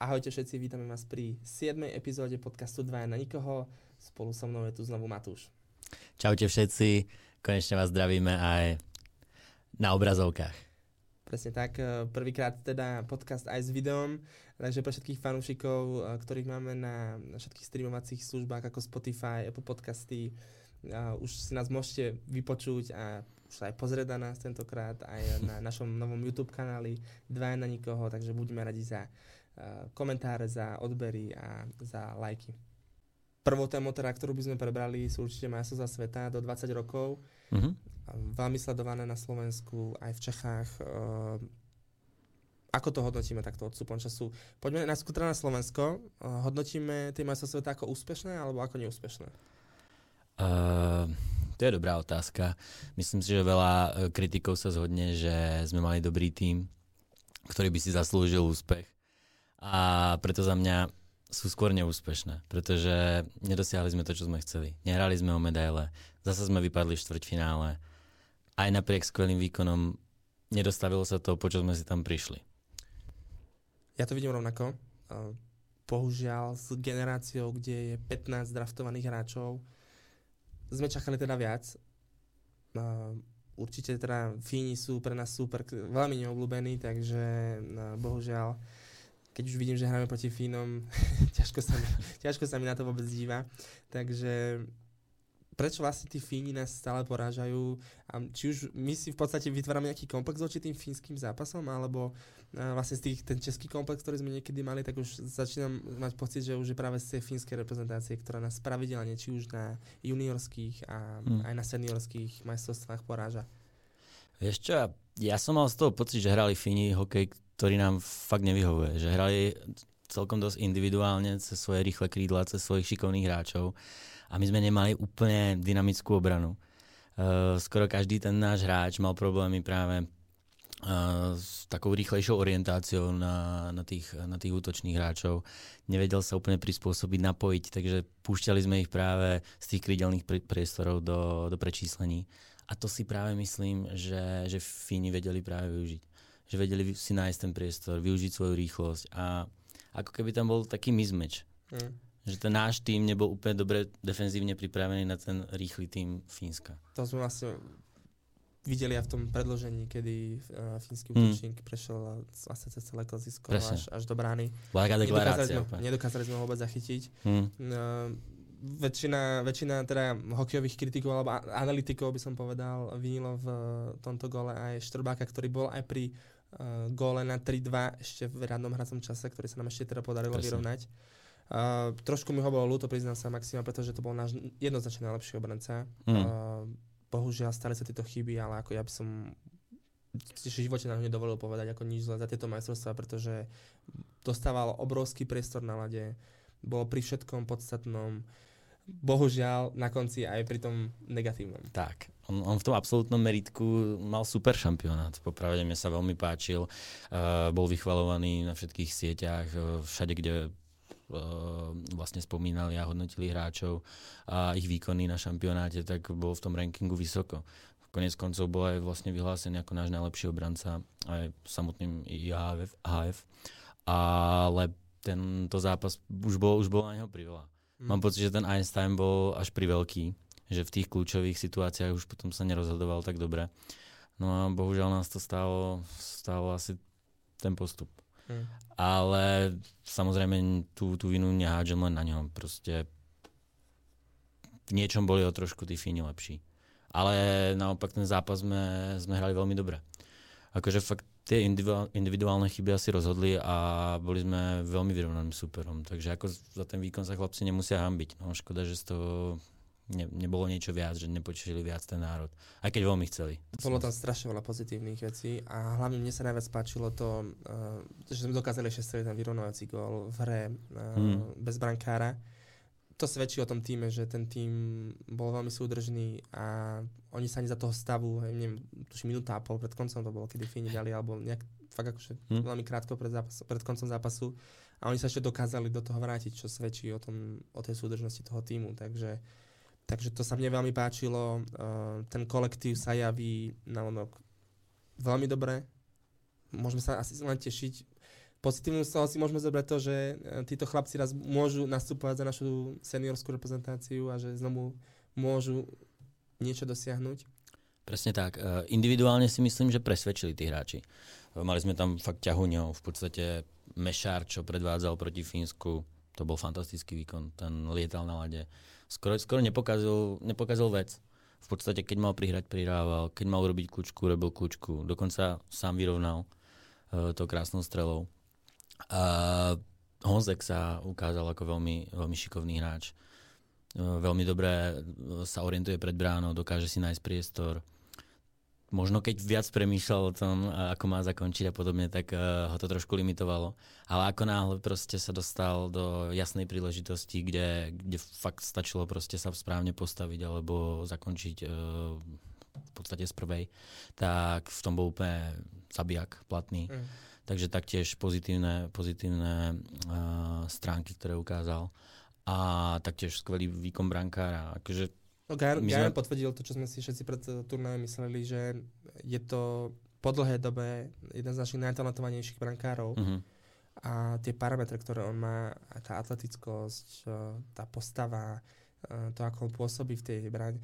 Ahojte všetci, vítame vás pri 7. epizóde podcastu 2 na nikoho. Spolu so mnou je tu znovu Matúš. Čaute všetci, konečne vás zdravíme aj na obrazovkách. Presne tak, e, prvýkrát teda podcast aj s videom, takže pre všetkých fanúšikov, e, ktorých máme na všetkých streamovacích službách ako Spotify, Apple Podcasty, už si nás môžete vypočuť a už aj pozrieť na nás tentokrát aj na našom novom YouTube kanáli Dva na nikoho, takže budeme radi za komentáre, za odbery a za lajky. Prvou tému, teda, ktorú by sme prebrali, sú určite za sveta do 20 rokov. Mm-hmm. Veľmi sledované na Slovensku, aj v Čechách. Ako to hodnotíme takto odstupom času? Poďme na skutra na Slovensko. Hodnotíme tie majstrovstvá sveta ako úspešné alebo ako neúspešné? Uh, to je dobrá otázka. Myslím si, že veľa e, kritikov sa zhodne, že sme mali dobrý tím, ktorý by si zaslúžil úspech a preto za mňa sú skôr neúspešné, pretože nedosiahli sme to, čo sme chceli. Nehrali sme o medaile, zase sme vypadli v štvrťfinále. Aj napriek skvelým výkonom nedostavilo sa to, po čo sme si tam prišli. Ja to vidím rovnako. Bohužiaľ s generáciou, kde je 15 draftovaných hráčov, sme čakali teda viac. Určite teda Fíni sú pre nás super, veľmi neobľúbení, takže bohužiaľ keď už vidím, že hráme proti Fínom, ťažko, sa mi, ťažko sa mi na to vôbec díva. Takže prečo vlastne tí Fíni nás stále porážajú a či už my si v podstate vytvárame nejaký komplex voči tým fínskym zápasom, alebo uh, vlastne z tých, ten český komplex, ktorý sme niekedy mali, tak už začínam mať pocit, že už je práve z tej fínskej reprezentácie, ktorá nás pravidelne, či už na juniorských a hmm. aj na seniorských majstrovstvách poráža. Vieš čo, ja som mal z toho pocit, že hrali Fíni hokej, ktorý nám fakt nevyhovuje. Že hrali celkom dosť individuálne cez svoje rýchle krídla, cez svojich šikovných hráčov a my sme nemali úplne dynamickú obranu. Uh, skoro každý ten náš hráč mal problémy práve uh, s takou rýchlejšou orientáciou na, na, tých, na tých útočných hráčov. Nevedel sa úplne prispôsobiť, napojiť, takže púšťali sme ich práve z tých krídelných priestorov do, do prečíslení. A to si práve myslím, že, že Fíni vedeli práve využiť že vedeli si nájsť ten priestor, využiť svoju rýchlosť a ako keby tam bol taký mismatch. Mm. Že ten náš tým nebol úplne dobre defenzívne pripravený na ten rýchly tým Fínska. To sme vlastne videli aj v tom predložení, kedy uh, fínsky mm. útočník mm. prešiel vlastne cez celé klasisko až, až do brány. Nedokázali sme, nedokázali sme ho vôbec zachytiť. Mm. Uh, väčšina, väčšina teda hokejových kritikov alebo analytikov by som povedal vinilo v tomto gole aj Štrbáka, ktorý bol aj pri uh, góle na 3-2 ešte v radnom hracom čase, ktorý sa nám ešte teda podarilo Presne. vyrovnať. Uh, trošku mi ho bolo ľúto, priznám sa Maxima, pretože to bol náš jednoznačne najlepší obranca. Mm. Uh, bohužiaľ stali sa tieto chyby, ale ako ja by som v živote nám nedovolil povedať ako nič zle za tieto majstrovstvá, pretože dostával obrovský priestor na lade, bol pri všetkom podstatnom, bohužiaľ na konci aj pri tom negatívnom. Tak, on, on v tom absolútnom meritku mal super šampionát. Popravde mne sa veľmi páčil. Uh, bol vychvalovaný na všetkých sieťach, uh, všade, kde uh, vlastne spomínali a hodnotili hráčov a ich výkony na šampionáte, tak bol v tom rankingu vysoko. Konec koncov bol aj vlastne vyhlásený ako náš najlepší obranca aj samotným IHF, HF, ale tento zápas už bol, už bol na neho priveľa. Mm. Mám pocit, že ten Einstein bol až pri veľký že v tých kľúčových situáciách už potom sa nerozhodoval tak dobre. No a bohužiaľ nás to stálo, stálo asi ten postup. Hmm. Ale samozrejme tú, tú vinu nehádžem len na ňom. Proste v niečom boli o trošku tí Fíni lepší. Ale naopak ten zápas sme, sme hrali veľmi dobre. Akože fakt tie individuálne chyby asi rozhodli a boli sme veľmi vyrovnaným superom. Takže ako za ten výkon sa chlapci nemusia hambiť. No škoda, že z toho ne, nebolo niečo viac, že nepočuli viac ten národ. Aj keď veľmi chceli. Bolo tam strašne veľa pozitívnych vecí a hlavne mne sa najviac páčilo to, uh, že sme dokázali ešte streliť ten vyrovnovací gól v hre hmm. bez brankára. To svedčí o tom týme, že ten tým bol veľmi súdržný a oni sa ani za toho stavu, neviem, tuším minúta a pol pred koncom to bolo, kedy Fíni dali, alebo nejak fakt akože hmm. veľmi krátko pred, zápasu, pred koncom zápasu a oni sa ešte dokázali do toho vrátiť, čo svedčí o, tom, o tej súdržnosti toho týmu, takže Takže to sa mne veľmi páčilo. Uh, ten kolektív sa javí na onok veľmi dobre. Môžeme sa asi len tešiť. Pozitívnu z si môžeme zobrať to, že e, títo chlapci raz môžu nastupovať za našu seniorskú reprezentáciu a že znovu môžu niečo dosiahnuť. Presne tak. E, individuálne si myslím, že presvedčili tí hráči. E, mali sme tam fakt ťahuňov, v podstate Mešár, čo predvádzal proti Fínsku, to bol fantastický výkon, ten lietal na lade. Skoro, skoro nepokazil, nepokazil vec. V podstate, keď mal prihrať, prihrával, keď mal urobiť kľúčku, robil kľúčku. Dokonca sám vyrovnal uh, to krásnou strelou. A Honzek sa ukázal ako veľmi, veľmi šikovný hráč. Veľmi dobre sa orientuje pred bránou, dokáže si nájsť priestor. Možno keď viac premýšľal o tom, ako má zakončiť a podobne, tak ho to trošku limitovalo. Ale ako náhle proste sa dostal do jasnej príležitosti, kde, kde fakt stačilo proste sa správne postaviť alebo zakončiť v podstate z prvej, tak v tom bol úplne zabijak, platný. Mm Takže taktiež pozitívne, pozitívne uh, stránky, ktoré ukázal. A taktiež skvelý výkon brankára. Akože no, Gajan, sme... potvrdil to, čo sme si všetci pred turnajom mysleli, že je to po dlhé dobe jeden z našich najtalentovanejších brankárov. Uh-huh. A tie parametre, ktoré on má, tá atletickosť, tá postava, to, ako on pôsobí v tej bráne,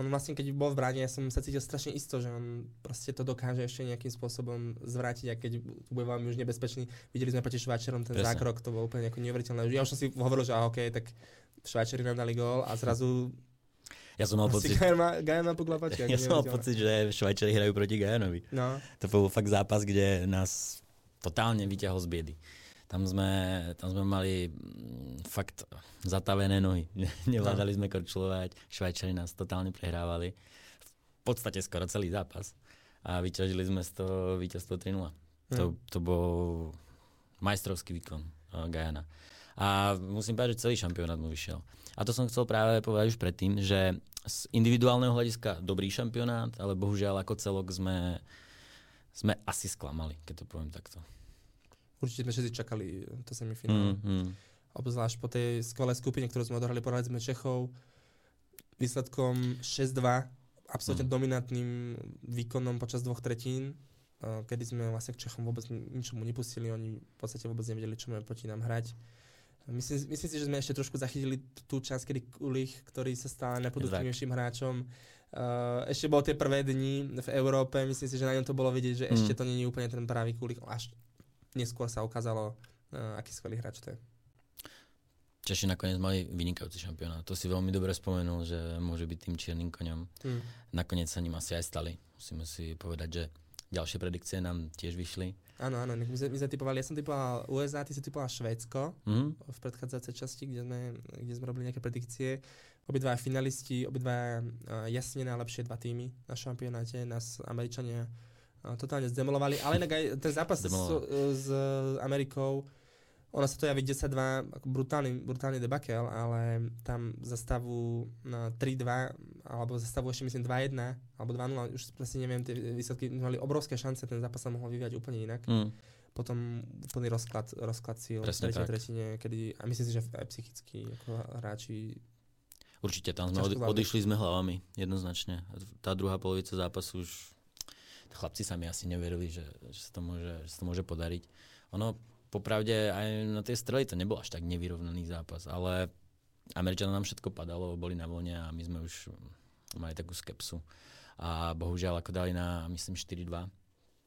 on vlastne, keď bol v bráne, ja som sa cítil strašne isto, že on proste to dokáže ešte nejakým spôsobom zvrátiť a keď bude veľmi už nebezpečný. Videli sme proti Šváčerom ten Presne. zákrok, to bolo úplne neuveriteľné. Ja už som si hovoril, že ah, OK, tak Šváčeri nám dali gól a zrazu ja som mal pocit... Gajan Gajan Ja som mal pocit, že Švajčari hrajú proti Gajanovi. No. To bol fakt zápas, kde nás totálne vyťahol z biedy. Tam sme, tam sme mali mm, fakt zatavené nohy. Nevládali no. sme korčulovať, Švajčari nás totálne prehrávali. V podstate skoro celý zápas. A vyťažili sme z toho víťazstvo 3-0. Hmm. To, to bol majstrovský výkon uh, Gajana. A musím povedať, že celý šampionát mu vyšiel. A to som chcel práve povedať už predtým, že z individuálneho hľadiska dobrý šampionát, ale bohužiaľ ako celok sme, sme asi sklamali, keď to poviem takto. Určite sme všetci čakali to semifinále. Mm, mm. Obzvlášť po tej skvelej skupine, ktorú sme odohrali, poradili sme Čechov výsledkom 6-2, absolútne mm. dominantným výkonom počas dvoch tretín, kedy sme vlastne k Čechom vôbec ničomu nepustili, oni v podstate vôbec nevedeli, čo máme proti nám hrať. Myslím, myslím si, že sme ešte trošku zachytili tú časť, kedy Kulich, ktorý sa stal najproduktívnejším hráčom, Uh, ešte bol tie prvé dni v Európe, myslím si, že na ňom to bolo vidieť, že mm. ešte to nie je úplne ten pravý Kulich, až neskôr sa ukázalo, uh, aký skvelý hráč to je. Češi nakoniec mali vynikajúci šampionát. To si veľmi dobre spomenul, že môže byť tým čiernym koňom. Hmm. Nakoniec sa ním asi aj stali. Musíme si povedať, že ďalšie predikcie nám tiež vyšli. Áno, áno, my sme, my sme typovali, ja som typoval USA, ty si typoval Švédsko mm. v predchádzajúcej časti, kde sme, kde sme robili nejaké predikcie. Obidva finalisti, obidva jasne najlepšie dva týmy na šampionáte, nás Američania totálne zdemolovali, ale inak aj ten zápas s, s Amerikou, ona sa to javí 10-2, ako brutálny, brutálny debakel, ale tam za stavu 3-2, alebo za stavu ešte myslím 2-1, alebo 2-0, už presne neviem, tie výsledky mali obrovské šance, ten zápas sa mohol vyvíjať úplne inak. Mm. Potom úplný rozklad, rozklad síl v tretej tretine, kedy, a myslím si, že aj psychicky ako hráči Určite, tam sme od, odišli sme hlavami, jednoznačne. Tá druhá polovica zápasu už chlapci sami asi neverili, že, že, sa to môže, že sa to môže podariť. Ono, popravde, aj na tej strely to nebol až tak nevyrovnaný zápas, ale Američanom nám všetko padalo, boli na vlne a my sme už mali takú skepsu. A bohužiaľ, ako dali na, myslím, 4-2,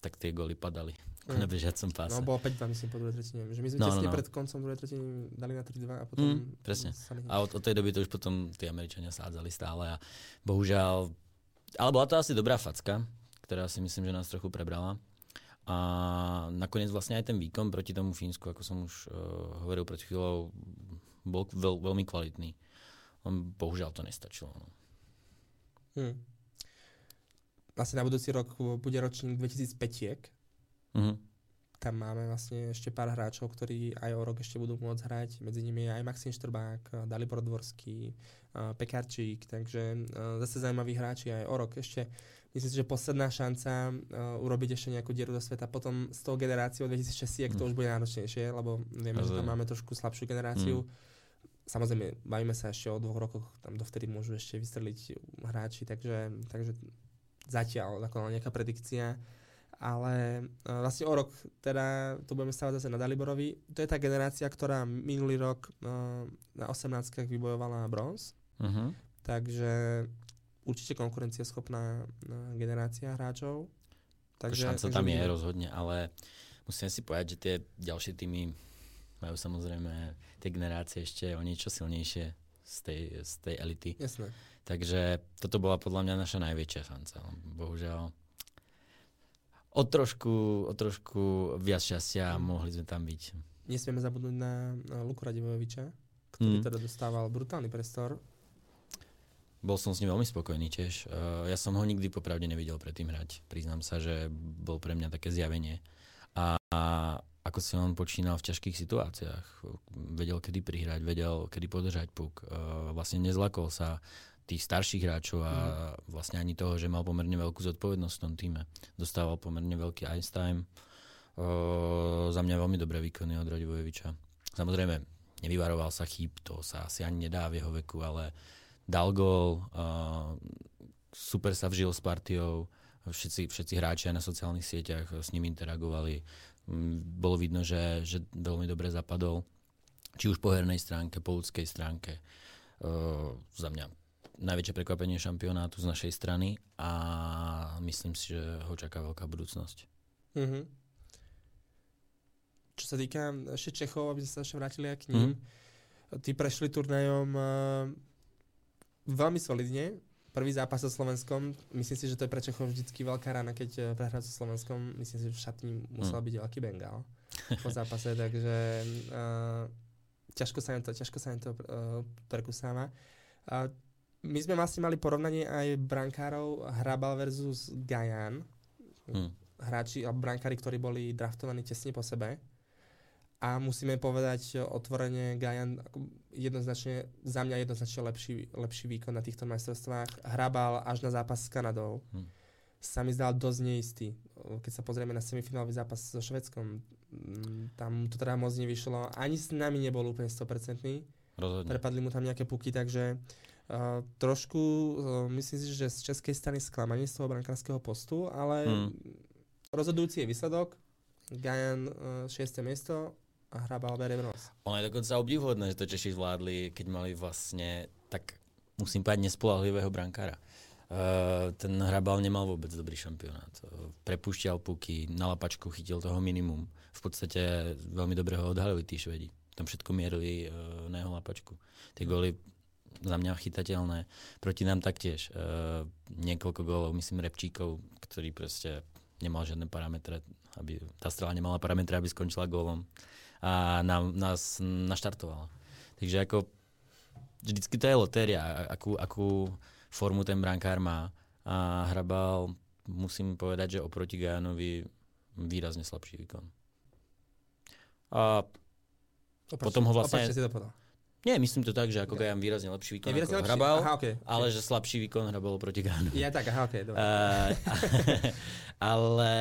tak tie goly padali mm. na bežiacom páse. No, bolo 5-2, myslím, po druhej tretine. Že my sme no, no, no. pred koncom druhej tretiny dali na 3-2 a potom... Mm, presne. A od, od tej doby to už potom tí Američania sádzali stále a bohužiaľ... Ale bola to asi dobrá facka, ktorá si myslím, že nás trochu prebrala. A nakoniec vlastne aj ten výkon proti tomu Fínsku, ako som už uh, hovoril pred chvíľou, bol veľ, veľmi kvalitný. On bohužiaľ to nestačilo. No. Hmm. Vlastne na budúci rok bude ročník 2005. Mm-hmm. Tam máme vlastne ešte pár hráčov, ktorí aj o rok ešte budú môcť hrať. Medzi nimi je aj Maxim Štrbák, Dalibor Dvorský, Pekarčík, takže zase zaujímaví hráči aj o rok ešte myslím si, že posledná šanca uh, urobiť ešte nejakú dieru do sveta. Potom s tou generáciou 2006 mm. to už bude náročnejšie, lebo vieme, Ale... že tam máme trošku slabšiu generáciu. Mm. Samozrejme, bavíme sa ešte o dvoch rokoch, tam dovtedy môžu ešte vystreliť hráči, takže, takže zatiaľ ako nejaká predikcia. ale uh, vlastne o rok teda tu budeme stavať zase na Daliborovi. To je tá generácia, ktorá minulý rok uh, na 18 vybojovala bronz. Uh-huh. Takže určite konkurencieschopná uh, generácia hráčov. Takže, šanca tam je rozhodne, ale musím si povedať, že tie ďalšie týmy majú samozrejme tie generácie ešte o niečo silnejšie z tej, z tej elity. Jasné. Takže toto bola podľa mňa naša najväčšia šanca. Bohužiaľ. O trošku, o trošku viac šťastia mm. mohli sme tam byť. Nesmieme zabudnúť na, na Luku Radivojeviča, ktorý mm. teda dostával brutálny prestor. Bol som s ním veľmi spokojný tiež. Uh, ja som ho nikdy popravde nevidel predtým hrať. Priznám sa, že bol pre mňa také zjavenie. A, a ako si on počínal v ťažkých situáciách. Vedel, kedy prihrať, vedel, kedy podržať puk. Uh, vlastne nezlakol sa tých starších hráčov a mm. vlastne ani toho, že mal pomerne veľkú zodpovednosť v tom týme. Dostával pomerne veľký ice time. Uh, za mňa veľmi dobré výkony od Radivojeviča. Samozrejme, nevyvaroval sa chýb, to sa asi ani nedá v jeho veku, ale dal gól, uh, super sa vžil s partiou, všetci, všetci hráči aj na sociálnych sieťach s ním interagovali, bolo vidno, že, že veľmi dobre zapadol. Či už po hernej stránke, po ľudskej stránke. Uh, za mňa najväčšie prekvapenie šampionátu z našej strany a myslím si, že ho čaká veľká budúcnosť. Mm-hmm. Čo sa týka ešte Čechov, aby sme sa ešte vrátili aj k ním, mm-hmm. tí prešli turnajom uh, veľmi solidne, prvý zápas so Slovenskom, myslím si, že to je pre Čechov vždycky veľká rána, keď eh, prehrať so Slovenskom. Myslím si, že v šatni musel mm. byť veľký bengál po zápase, takže uh, ťažko sa im to, ťažko sa im to uh, prekusáva. Uh, my sme vlastne mali porovnanie aj brankárov Hrabal versus Gajan. Mm. Hráči alebo brankári, ktorí boli draftovaní tesne po sebe. A musíme povedať otvorene, Gajan jednoznačne, za mňa jednoznačne lepší, lepší výkon na týchto majstrovstvách. Hrabal až na zápas s Kanadou. Hm. Sa mi zdal dosť neistý. Keď sa pozrieme na semifinálový zápas so Švedskom, mm, tam to teda moc nevyšlo. Ani s nami nebol úplne 100%. Rozhodne. Prepadli mu tam nejaké puky, takže uh, trošku uh, myslím si, že z českej strany sklamanie z toho brankárskeho postu, ale hmm. rozhodujúci je výsledok. Gajan uh, 6. miesto, hrabal Berebros. Ono je dokonca obdivhodné, že to Češi zvládli, keď mali vlastne tak, musím povedať, nespolahlivého brankára. Uh, ten hrabal nemal vôbec dobrý šampionát. Uh, prepúšťal puky, na lapačku chytil toho minimum. V podstate veľmi dobre ho odhalili tí Švedi. Tam všetko mierili uh, na jeho lapačku. Tie góly za mňa chytateľné. Proti nám taktiež. Uh, niekoľko gólov, myslím, repčíkov, ktorý proste nemal žiadne parametre, aby tá strela nemala parametre, aby skončila gólom a nám, nás naštartovala. Takže ako vždycky to je lotéria, akú, akú formu ten brankár má. A Hrabal, musím povedať, že oproti Gajanovi výrazne slabší výkon. A Opačne, potom ho vlastne... si to povedal. Nie, myslím to tak, že ako Gajan výrazne lepší výkon ja, ako Hrabal, aha, okay. ale že slabší výkon Hrabal proti Gajanu. Ja tak, aha, okay, dobre. Uh, ale...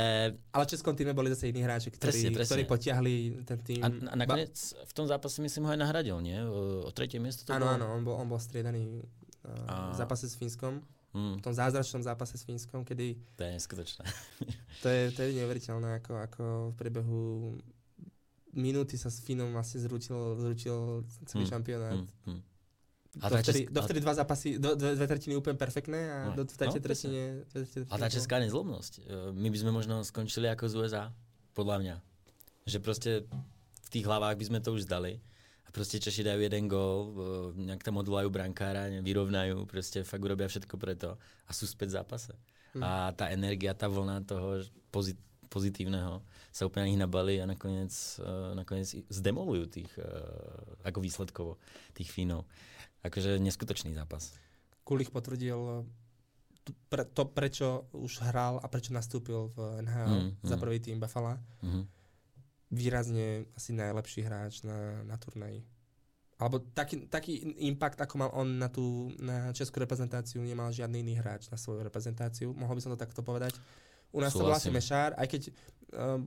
Ale v Českom týme boli zase iní hráči, ktorí, presne, presne. ktorí potiahli ten tým. A, a nakoniec ba... v tom zápase myslím ho aj nahradil, nie? O, o tretie miesto to Áno, áno, on bol, on bol striedaný uh, a... v zápase s Fínskom. Hmm. V tom zázračnom zápase s Fínskom, kedy... To je neskutočné. to, je, to je neuveriteľné, ako, ako v priebehu minúty sa s Fínom vlastne zručil, zručil celý hmm. šampionát. Hmm. Hmm. A dovtedy, česk... dovtedy dva zápasy, do, dve, dve tretiny úplne perfektné a no. do tretej no, tretine... A tá česká nezlomnosť. E, my by sme možno skončili ako z USA, podľa mňa. Že proste v tých hlavách by sme to už zdali. A proste Češi dajú jeden gól, e, nejak tam odvolajú brankára, vyrovnajú, proste fakt urobia všetko preto a sú späť v zápase. Hmm. A tá energia, tá vlna toho pozit- pozitívneho sa úplne ich nabali a nakoniec, uh, nakoniec zdemolujú tých, uh, ako výsledkovo, tých Fínov. Akože neskutočný zápas. Kulich potvrdil pre, to, prečo už hral a prečo nastúpil v NHL mm, za mm. prvý tým Buffalo. Mm. Výrazne asi najlepší hráč na, na turnaji. Alebo taký, taký impact, ako mal on na tú na českú reprezentáciu, nemal žiadny iný hráč na svoju reprezentáciu. Mohol by som to takto povedať. U nás Súhlasím. to bol asi Mešár, aj keď uh,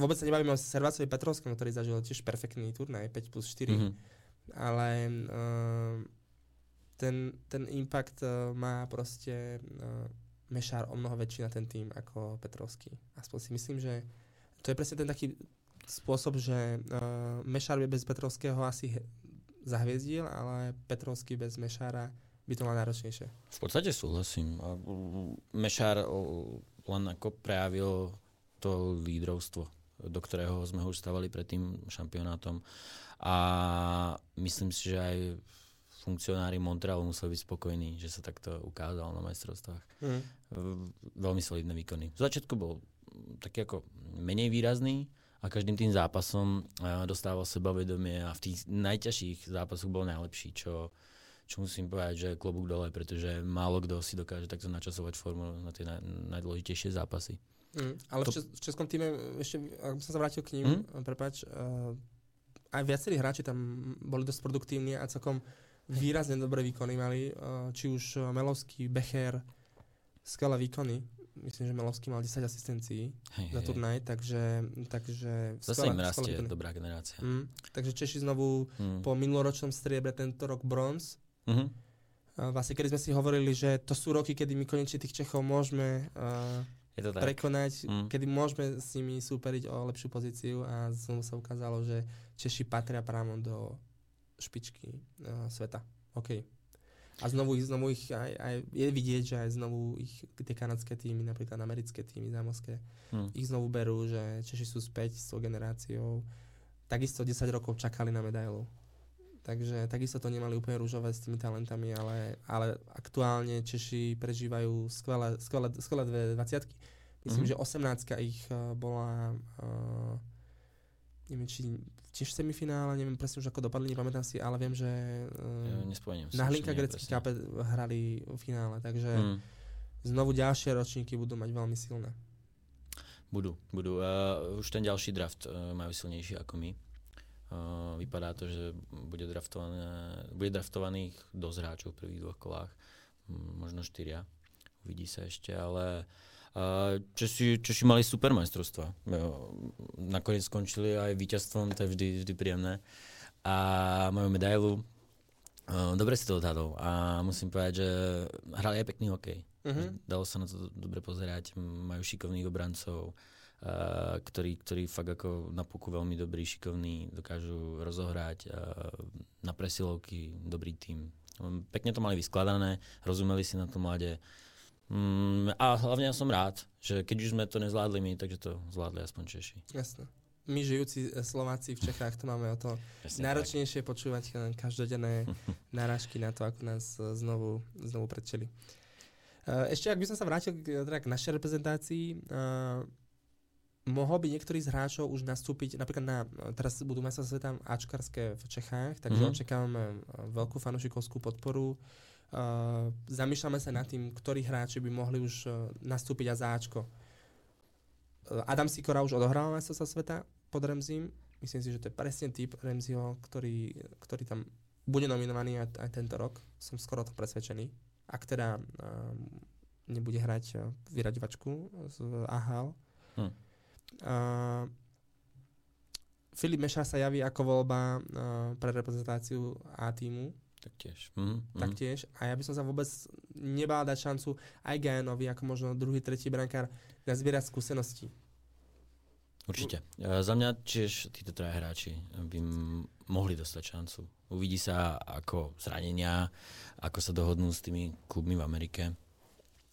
vôbec sa nebavíme o Servácovi Petrovskom, ktorý zažil tiež perfektný turnaj, 5 plus 4. Mm-hmm. Ale uh, ten, ten impact uh, má proste uh, Mešár o mnoho väčší na ten tým ako Petrovský. Aspoň si myslím, že to je presne ten taký spôsob, že uh, Mešár by bez Petrovského asi zahviezdil, ale Petrovský bez Mešára by to mal náročnejšie. V podstate súhlasím. Mešár len ako prejavil to lídrovstvo, do ktorého sme ho už stavali pred tým šampionátom. A myslím si, že aj funkcionári Montrealu museli byť spokojní, že sa takto ukázal na majstrovstvách. Mm. Veľmi solidné výkony. V začiatku bol taký ako menej výrazný a každým tým zápasom dostával sebavedomie a v tých najťažších zápasoch bol najlepší, čo, čo musím povedať, že klobúk dole, pretože málo kto si dokáže takto načasovať formu na tie naj, najdôležitejšie zápasy. Mm, ale to... v, čes- v českom týme, ešte, ak som sa vrátil k ním, mm? prepáč, uh, aj viacerí hráči tam boli dosť produktívni a celkom výrazne dobré výkony mali, uh, či už Melovský, Becher, skvelé výkony. Myslím, že Melovský mal 10 asistencií hej, za turnaj, takže, takže Zase im rastie dobrá generácia. Mm, takže Češi znovu mm. po minuloročnom striebre tento rok bronz. Mm-hmm. Uh, vlastne, kedy sme si hovorili, že to sú roky, kedy my konečne tých Čechov môžeme uh, je to tak. prekonať, mm. kedy môžeme s nimi súperiť o lepšiu pozíciu a znovu sa ukázalo, že Češi patria právom do špičky uh, sveta. OK. A znovu ich, znovu ich aj, aj, je vidieť, že aj znovu ich tie kanadské týmy, napríklad americké týmy zámorské, mm. ich znovu berú, že Češi sú späť s tou generáciou. Takisto 10 rokov čakali na medailu. Takže takisto to nemali úplne rúžové s tými talentami, ale, ale aktuálne Češi prežívajú skvelé, skvelé, skvelé dve dvaciatky. Myslím, mm-hmm. že 18 ich uh, bola uh, neviem, či tiež v semifinále, neviem presne už ako dopadli, nepamätám si, ale viem, že uh, ja na Hlinka grecký kápe hrali v finále, takže mm. znovu ďalšie ročníky budú mať veľmi silné. Budú, budú. Uh, už ten ďalší draft uh, majú silnejší ako my. Uh, vypadá to, že bude, draftované, bude draftovaných dosť hráčov v prvých dvoch kolách, možno štyria, uvidí sa ešte, ale uh, Češi, Češi mali super majstrovstva. Nakoniec skončili aj víťazstvom, to je vždy, vždy príjemné. A majú medailu. Uh, dobre si to odhadol a musím povedať, že hrali aj pekný hokej. Uh-huh. Dalo sa na to dobre pozerať, majú šikovných obrancov, Uh, ktorí, ktorí fakt ako na puku veľmi dobrý, šikovní, dokážu rozohrať uh, na presilovky, dobrý tým. Um, pekne to mali vyskladané, rozumeli si na to mladé. Um, a hlavne ja som rád, že keď už sme to nezvládli my, takže to zvládli aspoň Češi. Jasne. My žijúci e, Slováci v Čechách to máme o to Jasne náročnejšie tak. počúvať každodenné náražky na to, ako nás znovu, znovu predčeli. Ešte, ak by som sa vrátil k, teda k našej reprezentácii, mohol by niektorý z hráčov už nastúpiť, napríklad na, teraz budú mesta sveta Ačkarské v Čechách, takže mm-hmm. očakávame e, veľkú fanúšikovskú podporu. Uh, zamýšľame sa nad tým, ktorí hráči by mohli už uh, nastúpiť a za Ačko. Uh, Adam Sikora už odohral sa sveta pod Remzim. Myslím si, že to je presne typ Remziho, ktorý, ktorý tam bude nominovaný aj, aj tento rok. Som skoro to presvedčený. Ak teda uh, nebude hrať uh, vyraďovačku z AHL. Hm. Uh, Filip Meša sa javí ako voľba uh, pre reprezentáciu A týmu. Taktiež. Mm-hmm. Taktiež. A ja by som sa vôbec nebal dať šancu aj Gajanovi, ako možno druhý, tretí brankár, nazbierať skúsenosti. Určite. Uh, za mňa tiež títo traja hráči by m- mohli dostať šancu. Uvidí sa ako zranenia, ako sa dohodnú s tými klubmi v Amerike.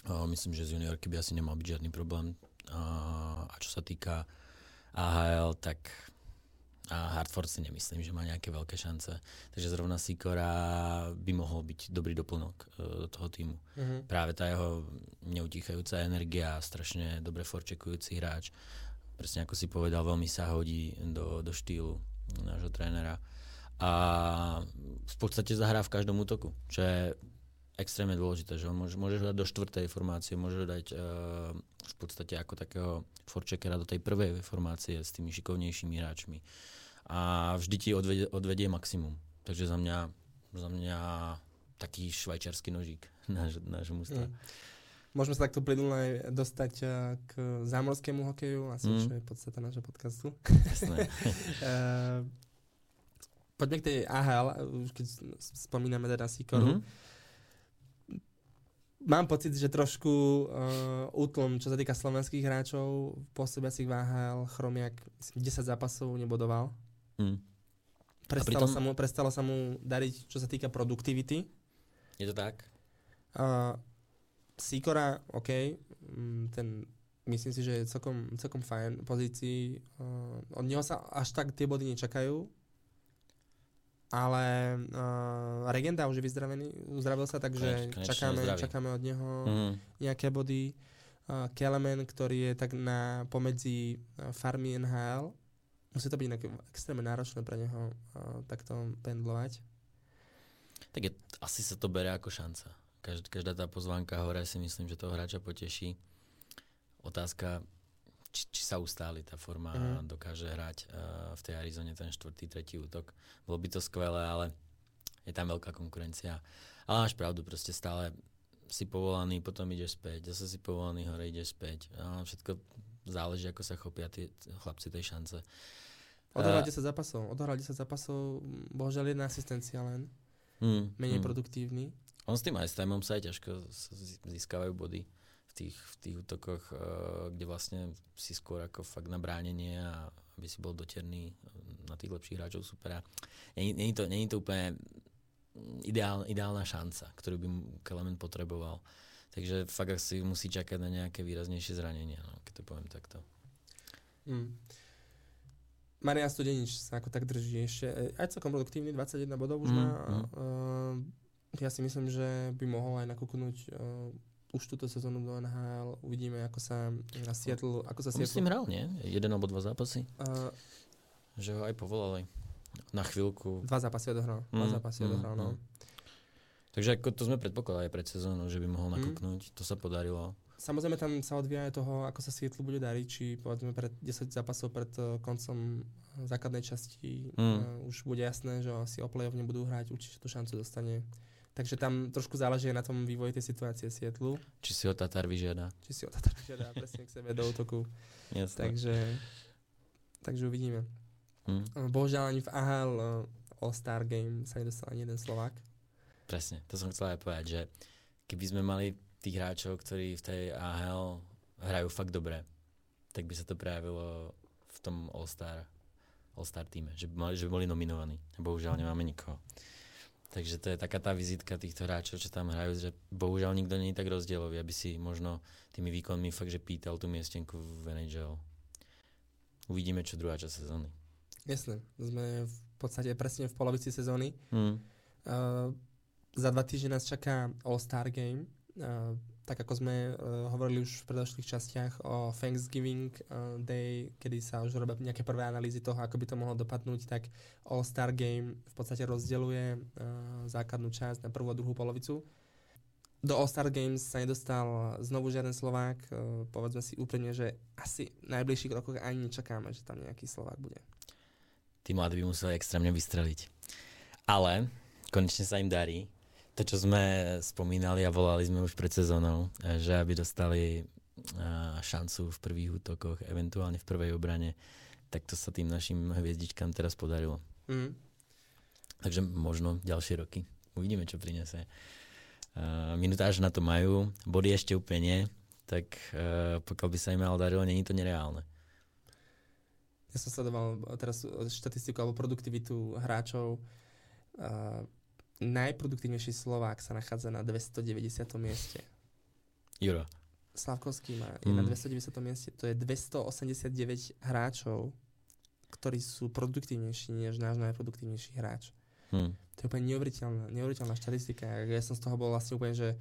Uh, myslím, že z juniorky by asi nemal byť žiadny problém a čo sa týka AHL, tak a Hartford si nemyslím, že má nejaké veľké šance. Takže zrovna Sikora by mohol byť dobrý doplnok uh, do toho týmu. Uh-huh. Práve tá jeho neutichajúca energia, strašne dobre forčekujúci hráč. Presne ako si povedal, veľmi sa hodí do, do štýlu nášho trénera. A v podstate zahrá v každom útoku, čo je extrémne dôležité, že on môže, môže dať do štvrtej formácie, môže dať uh, v podstate ako takého forčekera do tej prvej formácie s tými šikovnejšími hráčmi. A vždy ti odvedie, odvedie maximum. Takže za mňa, za mňa taký švajčiarsky nožík náš, nášho mústva. Mm. Môžeme sa takto plynule dostať uh, k zámorskému hokeju, asi mm. čo je podstata nášho podcastu. Jasné. uh, poďme k tej AHL, už keď spomíname teda Sikoru. Mm-hmm mám pocit, že trošku uh, útlom, čo sa týka slovenských hráčov, pôsobiacich váhal, Chromiak 10 zápasov nebodoval. Mm. Prestalo, pritom... sa mu, prestalo sa mu dariť, čo sa týka produktivity. Je to tak? Uh, Sikora, OK, mm, ten myslím si, že je celkom, celkom fajn pozícii. Uh, od neho sa až tak tie body nečakajú, ale uh, Regenda už je vyzdravený, uzdravil sa, takže Konečne čakáme, čakáme od neho mm. nejaké body. Uh, Kelemen, ktorý je tak na pomedzi farmy NHL, musí to byť inak extrémne náročné pre neho uh, takto pendlovať. Tak je, asi sa to bere ako šanca každá, každá tá pozvánka hore si myslím, že toho hráča poteší. Otázka, či, či sa ustáli tá forma mm. a dokáže hrať uh, v tej Arizone ten štvrtý, tretí útok. Bolo by to skvelé, ale je tam veľká konkurencia. Ale máš pravdu, proste stále si povolaný, potom ideš späť, zase si povolaný, hore ideš späť. A všetko záleží, ako sa chopia tí chlapci tej šance. Odohrali uh, sa zápasov, odohrali sa zápasov, bohužiaľ jedna asistencia len. Mm, menej mm. produktívny. On s tým aj s sa aj ťažko získavajú body v tých, v tých útokoch, uh, kde vlastne si skôr ako fakt na bránenie a aby si bol doterný na tých lepších hráčov supera. Není, to, není to úplne ideál, ideálna šanca, ktorú by Kelemen potreboval. Takže fakt si musí čakať na nejaké výraznejšie zranenia, no, keď to poviem takto. Mm. Marian Studenič sa ako tak drží ešte, e, aj celkom produktívny, 21 bodov už mm, má. Mm. Uh, ja si myslím, že by mohol aj nakúknúť uh, už túto sezónu do NHL. Uvidíme, ako sa na Seattle... Ako sa Seattle... Myslím, hral, nie? Jeden alebo dva zápasy? Uh, že ho aj povolali na chvíľku. Dva zápasy odohral. Mm, dva zápasy mm, odohral, no. Mm. Takže ako to sme predpokladali pred sezónou, že by mohol mm. nakúknúť. Mm. To sa podarilo. Samozrejme tam sa odvíja aj toho, ako sa Seattle bude dariť, či povedzme pred 10 zápasov pred uh, koncom základnej časti mm. uh, už bude jasné, že asi o play-off nebudú hrať, určite tú šancu dostane Takže tam trošku záleží na tom vývoji tej situácie Sietlu. Či si ho Tatar vyžiada. Či si ho Tatar vyžiada, presne k sebe do útoku. Jasne. Takže, takže uvidíme. Hmm. Bohužiaľ ani v AHL eh, All-Star Game sa nedostal ani jeden Slovák. Presne, to som chcel aj povedať, že keby sme mali tých hráčov, ktorí v tej AHL hrajú fakt dobre, tak by sa to prejavilo v tom All-Star, All-Star týme, že by, mali, že by boli nominovaní. Bohužiaľ nemáme nikoho. Takže to je taká tá vizitka týchto hráčov, čo tam hrajú, že bohužiaľ nikto je tak rozdielový, aby si možno tými výkonmi fakt, že pýtal tú miestenku v NHL. Uvidíme, čo druhá časť sezóny. Jasné, sme v podstate presne v polovici sezóny. Hmm. Uh, za dva týždne nás čaká All-Star Game. Uh, tak ako sme uh, hovorili už v predošlých častiach o Thanksgiving uh, Day, kedy sa už robia nejaké prvé analýzy toho, ako by to mohlo dopadnúť, tak All-Star Game v podstate rozdeluje uh, základnú časť na prvú a druhú polovicu. Do All-Star Games sa nedostal znovu žiaden Slovák. Uh, povedzme si úprimne, že asi v najbližších rokoch ani nečakáme, že tam nejaký Slovák bude. Tí mladí by museli extrémne vystreliť. Ale konečne sa im darí to, čo sme spomínali a volali sme už pred sezónou, eh, že aby dostali eh, šancu v prvých útokoch, eventuálne v prvej obrane, tak to sa tým našim hviezdičkám teraz podarilo. Mm. Takže možno ďalšie roky. Uvidíme, čo prinese. Uh, minutáž na to majú, body ešte úplne nie, tak uh, pokiaľ by sa im malo darilo, není to nereálne. Ja som sledoval teraz štatistiku alebo produktivitu hráčov. Uh, najproduktívnejší Slovák sa nachádza na 290. mieste. Juro. Slavkovský má, je mm. na 290. mieste. To je 289 hráčov, ktorí sú produktívnejší než náš najproduktívnejší hráč. Mm. To je úplne neuveriteľná, neuveriteľná štatistika. Ja som z toho bol vlastne úplne, že,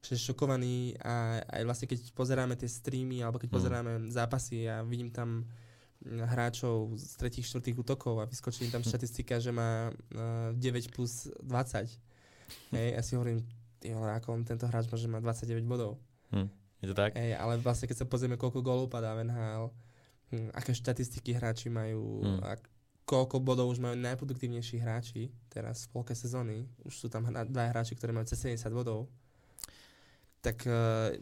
že šokovaný a aj vlastne keď pozeráme tie streamy alebo keď mm. pozeráme zápasy a vidím tam hráčov z tretich, štvrtých útokov a vyskočí tam štatistika, že má uh, eh, 9 plus 20. Hej, ja si hovorím, jo, ako on, tento hráč môže mať 29 bodov. Hm, je to tak? Hej, ale vlastne keď sa pozrieme, koľko gólov padá v NHL, hm, aké štatistiky hráči majú, hm. a koľko bodov už majú najproduktívnejší hráči teraz v polke sezóny, už sú tam hra, dva hráči, ktorí majú cez 70 bodov, tak uh,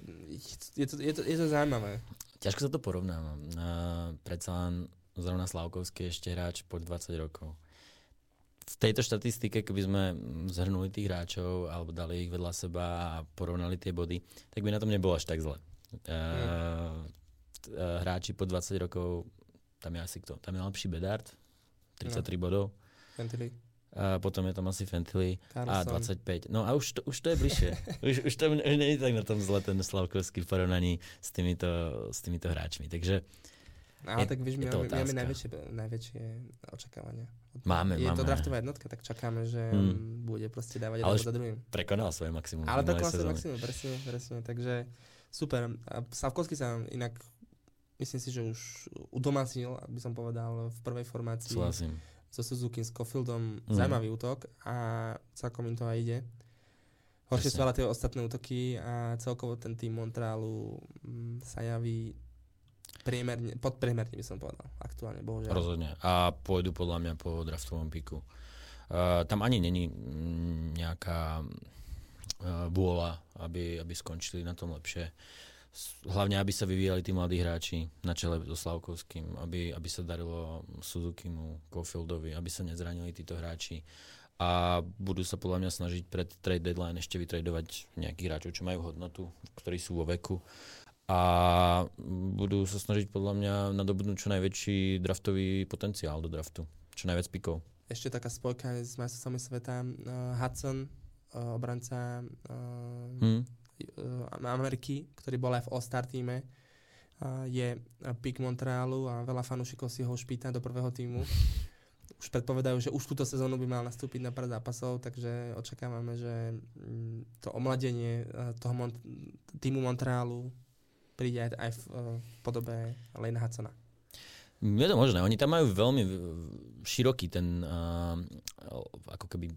je, to, je, to, je to zaujímavé. Ťažko sa to porovnáva. Predsa len zrovna Slavkovský ešte hráč po 20 rokov. v tejto štatistike, keby sme zhrnuli tých hráčov alebo dali ich vedľa seba a porovnali tie body, tak by na tom nebolo až tak zle. Uh, hráči po 20 rokov, tam je asi kto? Tam je lepší Bedard, 33 no. bodov. Fentily. A potom je tam asi Fentily a 25. No a už to, už to je bližšie. už, už to nie je tak na tom zle ten Slavkovský v porovnaní s týmito, s týmito hráčmi. Takže No, ale tak vieš, my máme, máme najväčšie, najväčšie očakávania. Máme, je máme. to draftová jednotka, tak čakáme, že hmm. bude proste dávať ale za druhým. prekonal svoje maximum. Ale prekonal svoje maximum, presne, presne. Takže super. A Savkovský sa inak, myslím si, že už udomácnil, aby som povedal, v prvej formácii. Súhlasím. So Suzuki s Kofieldom. Hmm. Zaujímavý útok a celkom im to aj ide. Horšie sú ale tie ostatné útoky a celkovo ten tým Montrealu mm, sa javí priemerne, podpriemerne by som povedal aktuálne, bohužiaľ. Rozhodne. A pôjdu podľa mňa po draftovom piku. Uh, tam ani není mm, nejaká uh, vôľa, aby, aby skončili na tom lepšie. Hlavne, aby sa vyvíjali tí mladí hráči na čele so Slavkovským, aby, aby sa darilo Suzukimu, Kofieldovi, aby sa nezranili títo hráči a budú sa podľa mňa snažiť pred trade deadline ešte vytradovať nejakých hráčov, čo majú hodnotu, ktorí sú vo veku a budú sa snažiť podľa mňa nadobudnúť čo najväčší draftový potenciál do draftu. Čo najviac pikov. Ešte taká spojka s majstrovstvami sveta. Uh, Hudson, uh, obranca uh, hmm. Uh, Ameriky, ktorý bol aj v All-Star týme, je pik Montrealu a veľa fanúšikov si ho už pýta do prvého týmu. Už predpovedajú, že už túto sezónu by mal nastúpiť na pár zápasov, takže očakávame, že mm, to omladenie toho Mont- týmu Montrealu príde aj, aj v, v podobe Lane Hudsona. Je to možné. Oni tam majú veľmi široký ten uh, ako keby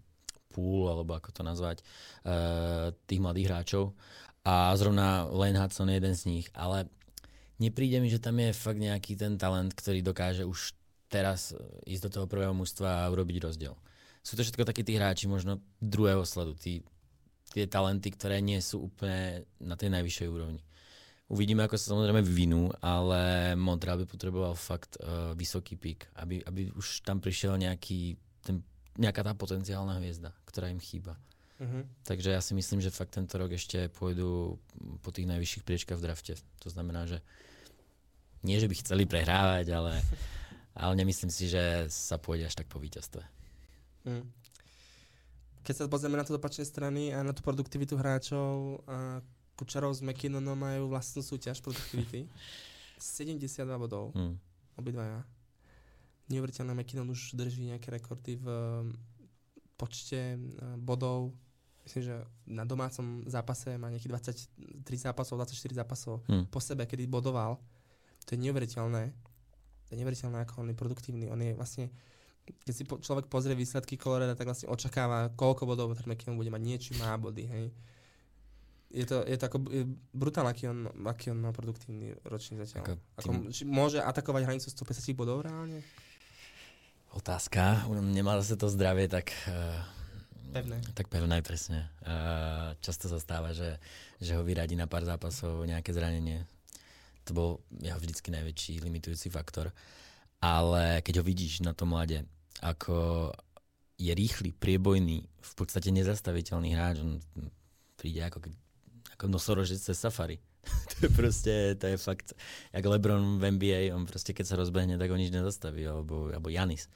pool, alebo ako to nazvať, uh, tých mladých hráčov. A zrovna Lane Hudson je jeden z nich. Ale nepríde mi, že tam je fakt nejaký ten talent, ktorý dokáže už teraz ísť do toho prvého mužstva a urobiť rozdiel. Sú to všetko takí tí hráči možno druhého sledu, tí, tie talenty, ktoré nie sú úplne na tej najvyššej úrovni. Uvidíme, ako sa samozrejme vyvinú, ale Montreal by potreboval fakt uh, vysoký pík, aby, aby už tam prišiel nejaký, ten, nejaká tá potenciálna hviezda, ktorá im chýba. Uh-huh. Takže ja si myslím, že fakt tento rok ešte pôjdu po tých najvyšších priečkách v drafte. To znamená, že nie, že by chceli prehrávať, ale, ale nemyslím si, že sa pôjde až tak po víťazstve. Uh-huh. Keď sa pozrieme na to do strany a na tú produktivitu hráčov, a Kučarov s McKinnonom majú vlastnú súťaž produktivity. 72 bodov. Hmm. Obidvaja. Neuveriteľné McKinnon už drží nejaké rekordy v um, počte uh, bodov. Myslím, že na domácom zápase má nejakých 23 zápasov, 24 zápasov hmm. po sebe, kedy bodoval. To je neuveriteľné. To je neuveriteľné, ako on je produktívny. On je vlastne keď si po, človek pozrie výsledky Colorado, tak vlastne očakáva, koľko bodov ten McKinnon bude mať. Niečo má body, hej je to, je to ako je brutálne, aký on, aký on má produktívny ročný zatiaľ. Ako, ako, či môže atakovať hranicu 150 bodov reálne? Otázka. Nemá zase to zdravie tak... Uh, pevné. Tak pevné, presne. Uh, často sa stáva, že, že ho vyradí na pár zápasov nejaké zranenie. To bol jeho vždycky najväčší limitujúci faktor. Ale keď ho vidíš na tom mlade, ako je rýchly, priebojný, v podstate nezastaviteľný hráč, on príde ako ako nosorožec cez safari. to je proste, to je fakt, jak Lebron v NBA, on proste keď sa rozbehne, tak ho nič nezastaví, alebo, alebo Janis.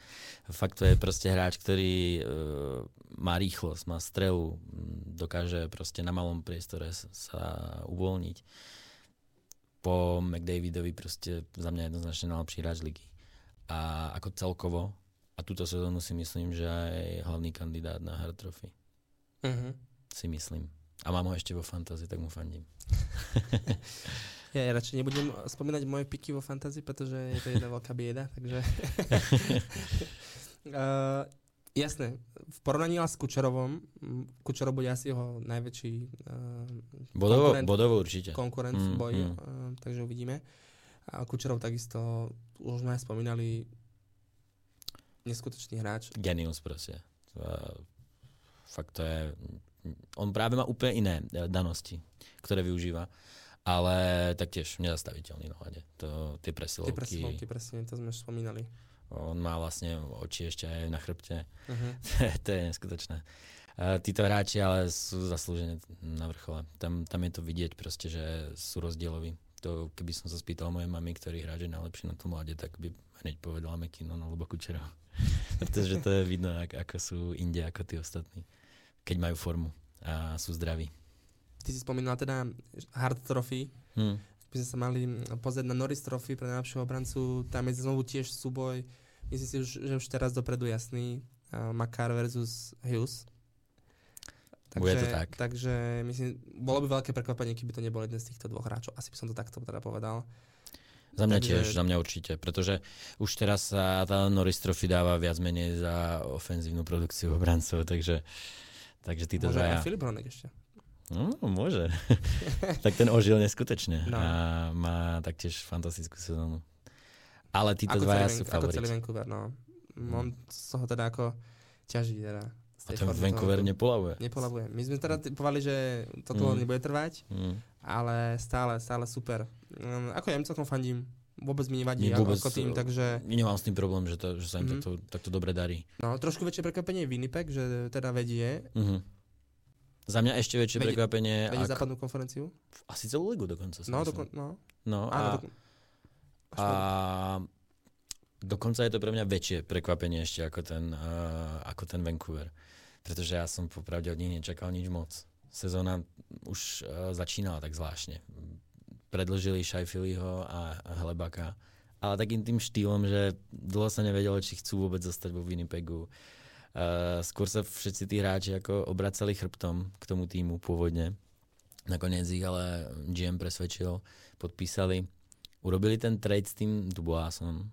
Fakt to je proste hráč, ktorý uh, má rýchlosť, má strelu, dokáže proste na malom priestore sa uvoľniť. Po McDavidovi proste za mňa jednoznačne najlepší hráč ligy. A ako celkovo, a túto sezónu si myslím, že aj hlavný kandidát na Hard Trophy. Uh-huh. Si myslím a mám ho ešte vo fantázii, tak mu fandím. ja, ja radšej nebudem spomínať moje piky vo fantázii, pretože je to jedna veľká bieda, takže... uh, jasné, v porovnaní s Kučerovom, Kučerov bude asi jeho najväčší uh, bodovo, konkurent, bodovo určite. konkurent mm, v boji, mm. Uh, takže uvidíme. A Kučerov takisto, už sme spomínali, neskutočný hráč. Genius proste. Fakt to je on práve má úplne iné e, danosti, ktoré využíva. Ale taktiež nezastaviteľný na hľade. To, tie presilovky. Tie presilovky, presne, to sme už spomínali. On má vlastne oči ešte aj na chrbte. Uh-huh. to je neskutočné. Uh, títo hráči ale sú zaslúžené na vrchole. Tam, tam je to vidieť proste, že sú rozdieloví. To, keby som sa spýtal mojej mamy, ktorý hráč je najlepší na tom mlade, tak by hneď povedala Mekinon alebo Kučerov. Pretože to je vidno, ako sú inde ako tí ostatní. Keď majú formu a sú zdraví. Ty si spomínal teda hard trophy. Hmm. By sme sa mali pozrieť na Norris trophy pre najlepšieho obrancu. Tam je znovu tiež súboj. Myslím si, že už teraz dopredu jasný. Uh, Makar versus Hughes. Takže, Bude to tak. Takže myslím, bolo by veľké prekvapenie, keby to nebol jeden z týchto dvoch hráčov. Asi by som to takto teda povedal. Za mňa Takže... tiež, za mňa určite, pretože už teraz sa tá Norris Trophy dáva viac menej za ofenzívnu produkciu obrancov, takže, takže títo Môže aj Filip Hronek ešte. No, môže. tak ten ožil neskutečne no. a má taktiež fantastickú sezónu. Ale títo ako dvaja sú favoriti. Ako celý Vancouver, no. Hmm. On z toho teda ako ťaží teda. A ten Vancouver nepolavuje. Nepolavuje. My sme teda povedali, že toto mm. nebude trvať, mm. ale stále, stále super. Um, ako ja im celkom fandím. Vôbec mi nevadí vôbec, ako tým, takže... Nemám s tým problém, že, to, že sa im mm-hmm. takto, takto dobre darí. No, trošku väčšie prekvapenie je Winnipeg, že teda vedie. Mm-hmm. Za mňa ešte väčšie vedie, prekvapenie... Vedie ak... západnú konferenciu? Asi celú ligu dokonca. No, dokon, no. no a, Áno, dokon... a dokonca je to pre mňa väčšie prekvapenie ešte ako ten, uh, ako ten Vancouver pretože ja som popravde od nich nečakal nič moc. Sezóna už uh, začínala tak zvláštne. Predlžili Šajfiliho a Hlebaka, ale takým tým štýlom, že dlho sa nevedelo, či chcú vôbec zostať vo Winnipegu. Uh, skôr sa všetci tí hráči ako obracali chrbtom k tomu týmu pôvodne. Nakoniec ich ale GM presvedčil, podpísali. Urobili ten trade s tým Duboisom,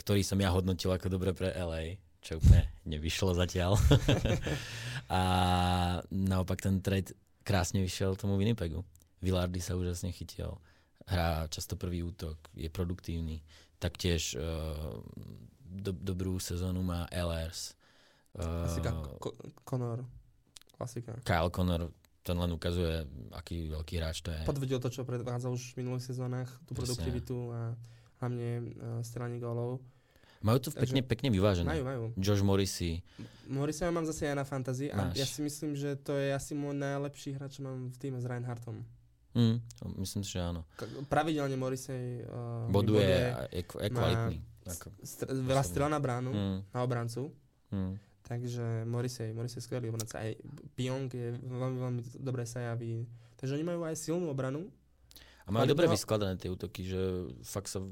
ktorý som ja hodnotil ako dobre pre LA čo úplne nevyšlo zatiaľ. a naopak ten trade krásne vyšiel tomu Winnipegu. Villardy sa úžasne chytil, hrá často prvý útok, je produktívny. Taktiež uh, do, dobrú sezónu má LRs. Uh, Klasika Connor. Klasika. Kyle Connor, ten len ukazuje, aký veľký hráč to je. Podvedel to, čo predvádzal už v minulých sezónach, tú produktivitu a hlavne uh, strany gólov. Majú to Takže, pekne, pekne vyvážené. Majú, majú. Josh Morrissey. Morrissey mám zase ja na fantasy a ja si myslím, že to je asi môj najlepší hráč, čo mám v týme s Reinhardtom. Mm, myslím si, že áno. Pravidelne Morrissey uh, boduje, je, je kvalitný. Ako, st- veľa strel na bránu, mm. na obrancu. Mm. Takže Morrissey, Morrissey je skvelý obranca. Aj Pionk je veľmi, veľmi dobre sa javí. Takže oni majú aj silnú obranu. A majú dobre vyskladané tie útoky, že fakt sa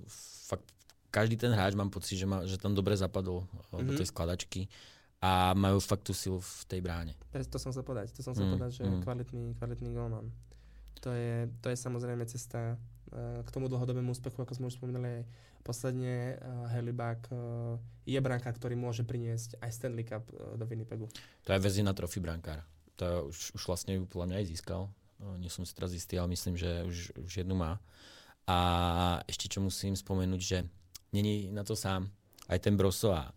fakt každý ten hráč mám pocit, že, ma, že tam dobre zapadol mm-hmm. do tej mhm. skladačky a majú fakt tú silu v tej bráne. To som sa povedať, to som sa mm, povedať, že mm. kvalitný, kvalitný golman. To je, to je samozrejme cesta uh, k tomu dlhodobému úspechu, ako sme už spomínali aj posledne. Uh, Helibak uh, je bránka, ktorý môže priniesť aj Stanley Cup do Winnipegu. To je väzina trofy brankár. To už, už vlastne ju podľa mňa aj získal. Nie som si teraz istý, ale myslím, že už, už jednu má. A ešte čo musím spomenúť, že není na to sám. Aj ten Brosoa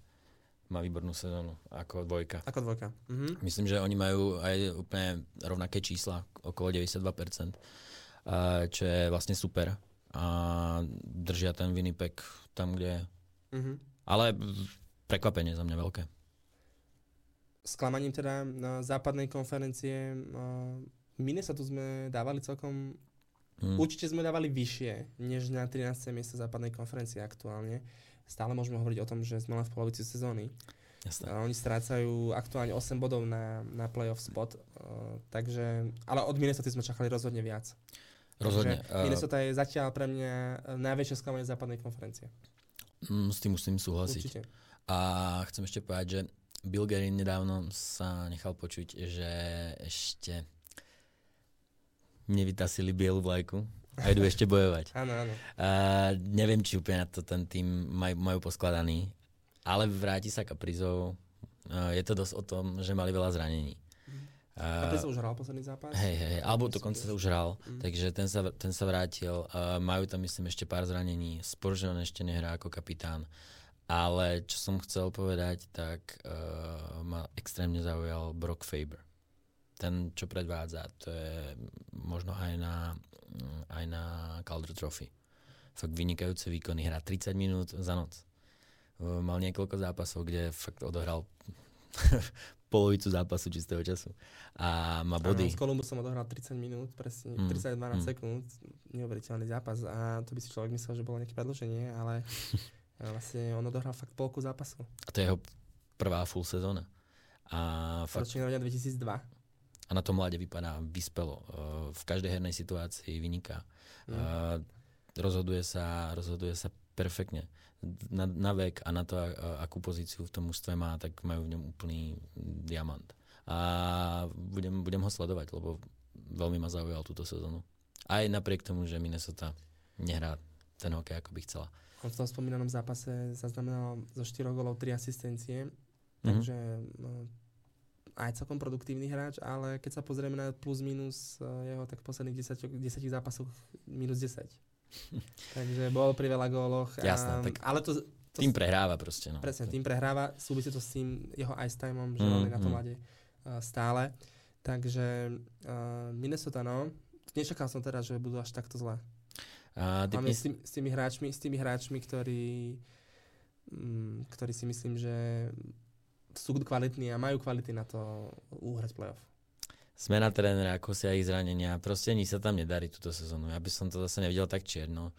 má výbornú sezónu ako dvojka. Ako dvojka. Mhm. Myslím, že oni majú aj úplne rovnaké čísla, okolo 92%, čo je vlastne super. A držia ten Winnipeg tam, kde je. Mhm. Ale prekvapenie za mňa veľké. Sklamaním teda na západnej konferencie Minnesota sme dávali celkom Mm. Určite sme dávali vyššie, než na 13. miesto západnej konferencie aktuálne. Stále môžeme hovoriť o tom, že sme len v polovici sezóny. Jasne. Oni strácajú aktuálne 8 bodov na, na playoff spot, uh, takže, ale od Minnesota sme čakali rozhodne viac. Rozhodne. Takže Minnesota je zatiaľ pre mňa najväčšie sklamanie západnej konferencie. Mm, s tým musím súhlasiť. Určite. A chcem ešte povedať, že Bill Gary nedávno sa nechal počuť, že ešte nevytasili bielu vlajku a idú ešte bojovať. áno, áno. A neviem, či úplne na to ten tým maj, majú poskladaný, ale vráti sa Kaprizov. Je to dosť o tom, že mali veľa zranení. A už hral posledný zápas? Hej, hej, alebo dokonca sa už hral, mm. takže ten sa, ten sa vrátil. Uh, majú tam, myslím, ešte pár zranení. Sporžon ešte nehrá ako kapitán. Ale čo som chcel povedať, tak uh, ma extrémne zaujal Brock Faber ten, čo predvádza, to je možno aj na, aj na Calder Trophy. Fakt vynikajúce výkony, hrá 30 minút za noc. mal niekoľko zápasov, kde fakt odohral polovicu zápasu čistého času. A má body. Áno, s Kolumbusom odohral 30 minút, presne mm. 30-12 mm. sekúnd, neuveriteľný zápas a to by si človek myslel, že bolo nejaké predlženie, ale vlastne on odohral fakt polku zápasu. A to je jeho prvá full sezóna. A fakt... 2002. A na to mladé vypadá vyspelo. V každej hernej situácii vyniká. Mm. Rozhoduje sa, rozhoduje sa perfektne. Na, na vek a na to, akú pozíciu v tom ústve má, tak majú v ňom úplný diamant. A budem, budem ho sledovať, lebo veľmi ma zaujal túto sezónu. Aj napriek tomu, že Minnesota nehrá ten hokej, ako by chcela. On v tom spomínanom zápase zaznamenal zo 4 golov 3 asistencie, mm-hmm. takže no, aj celkom produktívny hráč, ale keď sa pozrieme na plus minus eh, jeho, tak v posledných 10, 10 zápasoch minus 10. Takže bol pri veľa góloch. Jasné, tak ale to, to tým prehráva proste. No. Presne, tým prehráva. Súvisí to s tým jeho ice timeom, že mm, on je na tom mm. uh, stále. Takže uh, Minnesota, no. Nečakal som teda, že budú až takto zlé. Uh, Máme s, tým, s, tými hráčmi, s tými hráčmi, ktorí, um, ktorí si myslím, že sú kvalitní a majú kvality na to uhrať playoff zmena trénera, ako si aj zranenia. Proste nič sa tam nedarí túto sezónu. Ja by som to zase nevidel tak čierno.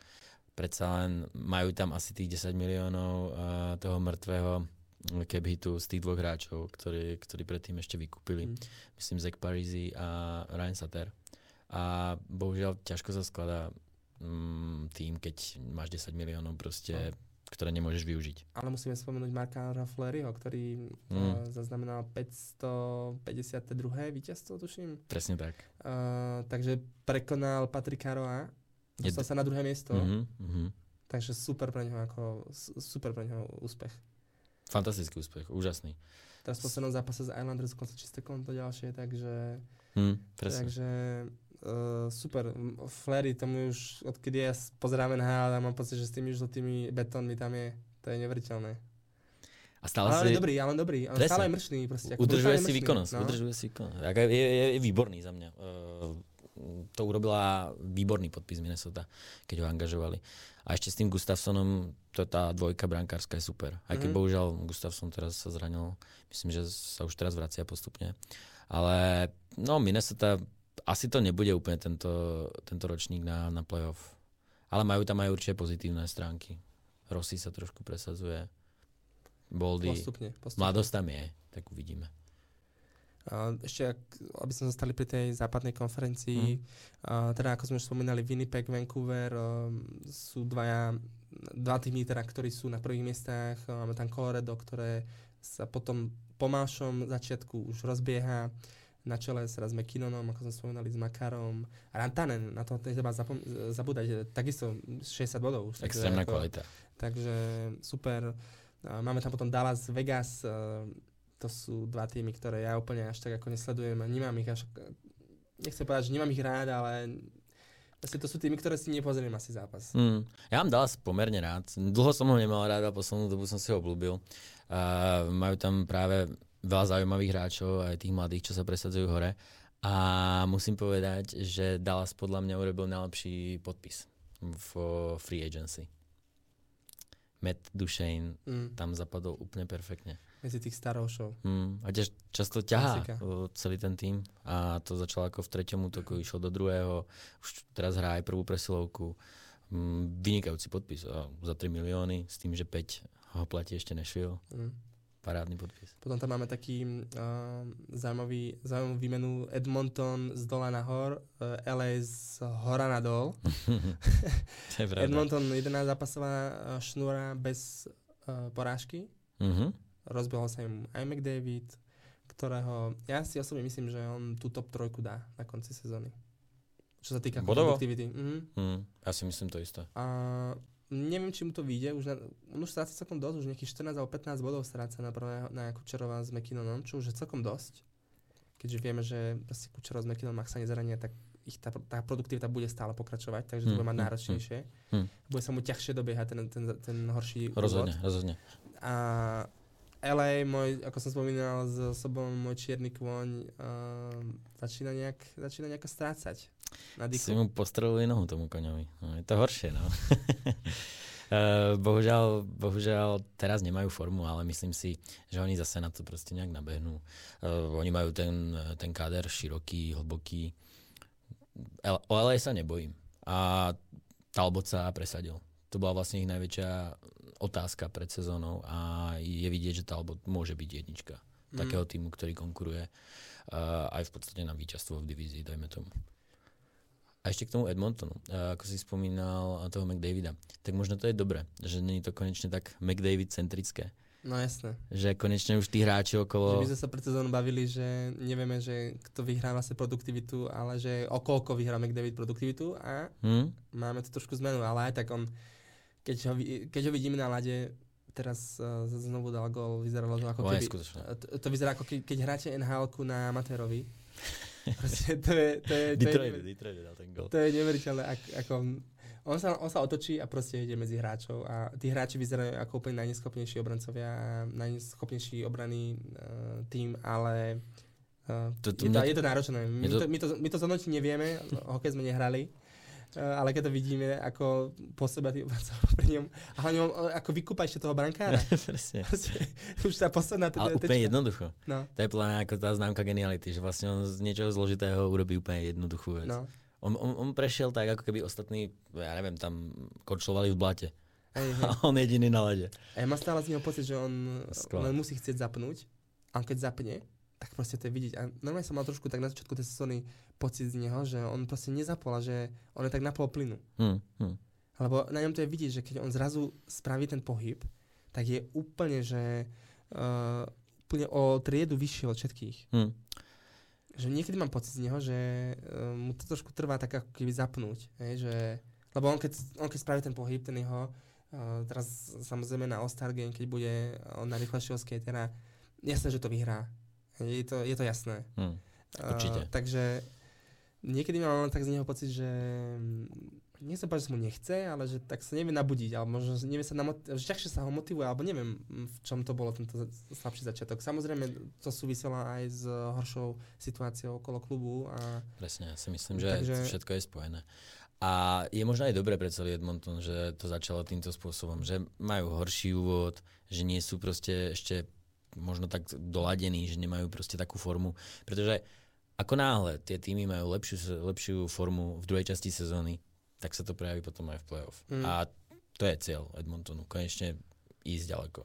Predsa len majú tam asi tých 10 miliónov uh, toho mŕtvého cap hitu z tých dvoch hráčov, ktorí, ktorí predtým ešte vykúpili. Mm. Myslím Zach Parisi a Ryan Sutter. A bohužiaľ ťažko sa skladá um, tým, keď máš 10 miliónov proste no ktoré nemôžeš využiť. Ale musíme spomenúť Marka Raffleryho, ktorý mm. uh, zaznamenal 552. víťazstvo, tuším. Presne tak. Uh, takže prekonal Patrika Roa, dostal sa na druhé miesto. Mm-hmm, mm-hmm. Takže super pre neho, ako, super pre neho úspech. Fantastický úspech, úžasný. Teraz v poslednom zápase z Islanders dokonca čisté konto ďalšie, takže... Mm, presne. Takže uh, super. Flery, tomu už, odkedy ja pozeráme na a mám pocit, že s tými žltými betónmi tam je, to je neveriteľné. A stále ale si... dobrý, ale dobrý. Ale stále je mršný. Proste, udržuje si výkonnosť. No. Udržuje si výkonnosť. Je, je, je, výborný za mňa. Uh, to urobila výborný podpis Minnesota, keď ho angažovali. A ešte s tým Gustafsonom, to tá dvojka brankárska je super. Aj keď mm. bohužiaľ Gustafson teraz sa zranil, myslím, že sa už teraz vracia postupne. Ale no Minnesota asi to nebude úplne tento, tento ročník na, na playoff. Ale majú tam aj určite pozitívne stránky. Rossi sa trošku presadzuje. Boldy. Postupne, postupne. Mladosť tam je, tak uvidíme. Uh, ešte, ak, aby sme zostali pri tej západnej konferencii, mm. uh, teda ako sme už spomínali, Winnipeg, Vancouver, uh, sú dvaja, dva týmy, teda, ktorí sú na prvých miestach. Uh, máme tam Colorado, ktoré sa potom po mášom začiatku už rozbieha na čele s raz McKinnonom, ako sme spomínali, s Makarom. Rantanen, na to treba zapom- zabúdať, takisto 60 bodov. Už, Extrémna ako, kvalita. Takže super. Máme tam potom Dallas, Vegas, to sú dva týmy, ktoré ja úplne až tak ako nesledujem a nemám ich až, nechcem povedať, že nemám ich rád, ale Asi to sú týmy, ktoré si nepozriem asi zápas. Mm. Ja mám Dallas pomerne rád. Dlho som ho nemal rád a poslednú dobu som si ho obľúbil. Uh, majú tam práve veľa zaujímavých hráčov, aj tých mladých, čo sa presadzujú hore. A musím povedať, že Dallas podľa mňa urobil najlepší podpis v free agency. Matt Duchesne mm. tam zapadol úplne perfektne. Medzi tých starošov. Mm. A tiež často ťahá celý ten tým. A to začalo ako v treťom útoku, išiel do druhého. Už teraz hrá aj prvú presilovku. Mm, vynikajúci podpis a za 3 milióny s tým, že 5 ho platí ešte Nashville. Mm Parádny podpis. Potom tam máme taký uh, zaujímavý, zaujímavú výmenu Edmonton z dola nahor, uh, LA z hora na dol. Edmonton 11 zápasová uh, šnúra bez uh, porážky. Uh-huh. Rozbehol sa im aj McDavid, ktorého ja si osobne myslím, že on tú top trojku dá na konci sezóny. Čo sa týka produktivity. Uh-huh. Mm, ja si myslím to isté. A neviem, či mu to vyjde, už, na, on už stráca celkom dosť, už nejakých 14 alebo 15 bodov stráca na, prvé, na Kučerova s McKinnonom, čo už je celkom dosť. Keďže vieme, že proste Kučerov s McKinnonom, ak sa nezrania, tak ich tá, tá produktivita bude stále pokračovať, takže to hmm, bude mať hm, náročnejšie. Hmm. Bude sa mu ťažšie dobiehať ten, ten, ten horší Rozhodne, úvod. rozhodne. A LA, môj, ako som spomínal, s osobou môj čierny kôň uh, začína, nejak, začína nejako strácať. Si mu postrelili nohu tomu koňovi. No, je to horšie, no. Uh, bohužiaľ, bohužiaľ teraz nemajú formu, ale myslím si, že oni zase na to proste nejak nabehnú. Uh, oni majú ten, ten káder široký, hlboký. O LA sa nebojím. A Talbot sa presadil. To bola vlastne ich najväčšia otázka pred sezónou a je vidieť, že Talbot môže byť jednička mm. takého týmu, ktorý konkuruje uh, aj v podstate na víťazstvo v divízii, dajme tomu. A ešte k tomu Edmontonu, ako si spomínal toho McDavida, tak možno to je dobré, že nie je to konečne tak McDavid-centrické. No jasné. Že konečne už tí hráči okolo... Že my sme sa pred sezónu bavili, že nevieme, že kto vyhrá vlastne produktivitu, ale že o koľko vyhrá McDavid produktivitu a hmm? máme tu trošku zmenu, ale aj tak on, keď ho, keď ho vidíme na lade, teraz uh, znovu dal gol, vyzeralo to ako keby... To, to vyzerá ako keď hráte nhl na amatérovi Proste to je... To je, to Detroit, je, Detroit dal ten gol. To je neveriteľné, ak, ako on sa, on sa otočí a proste ide medzi hráčov a tí hráči vyzerajú ako úplne najneschopnejší obrancovia a najneschopnejší obranný uh, tým, ale uh, to, to je, to, je to náročné. My to, my to, my to zhodnotiť nevieme, hokej sme nehrali, Eh, ale keď to vidíme, ako po sebe tí pri ňom, a hlavne on, ako vykúpa ešte toho brankára. Presne. už sa posledná Ale úplne jednoducho. No. To je podľa ako tá známka geniality, že vlastne on z niečoho zložitého urobí úplne jednoduchú vec. No. On, on, on prešiel tak, ako keby ostatní, ja neviem, tam korčlovali v blate. Hej, hej. A on jediný na lede. A ja mám stále z neho pocit, že on len musí chcieť zapnúť a on keď zapne, tak proste to je vidieť. A normálne som mal trošku tak na začiatku tej sezóny pocit z neho, že on proste nezapol že on je tak na pol plynu. Hmm, hmm. Lebo na ňom to je vidieť, že keď on zrazu spraví ten pohyb, tak je úplne, že uh, úplne o triedu vyššie od všetkých. Hmm. Že niekedy mám pocit z neho, že uh, mu to trošku trvá tak ako keby zapnúť. Hej, že, lebo on keď, on keď spraví ten pohyb, ten jeho, uh, teraz samozrejme na All-Star Game, keď bude on najrychlejšieho skatera, jasné, že to vyhrá. Je to, je to jasné. Hmm, určite. Uh, takže niekedy mám tak z neho pocit, že nechcem povedať, že mu nechce, ale že tak sa nevie nabudiť, alebo možno nevie sa namot- že ťažšie sa ho motivuje, alebo neviem, v čom to bolo tento slabší začiatok. Samozrejme, to súviselo aj s horšou situáciou okolo klubu. A... Presne, ja si myslím, že Takže... všetko je spojené. A je možno aj dobré pre celý Edmonton, že to začalo týmto spôsobom, že majú horší úvod, že nie sú proste ešte možno tak doladení, že nemajú proste takú formu. Pretože ako náhle tie týmy majú lepšiu, lepšiu formu v druhej časti sezóny, tak sa to prejaví potom aj v playoff. Mm. A to je cieľ Edmontonu. Konečne ísť ďaleko.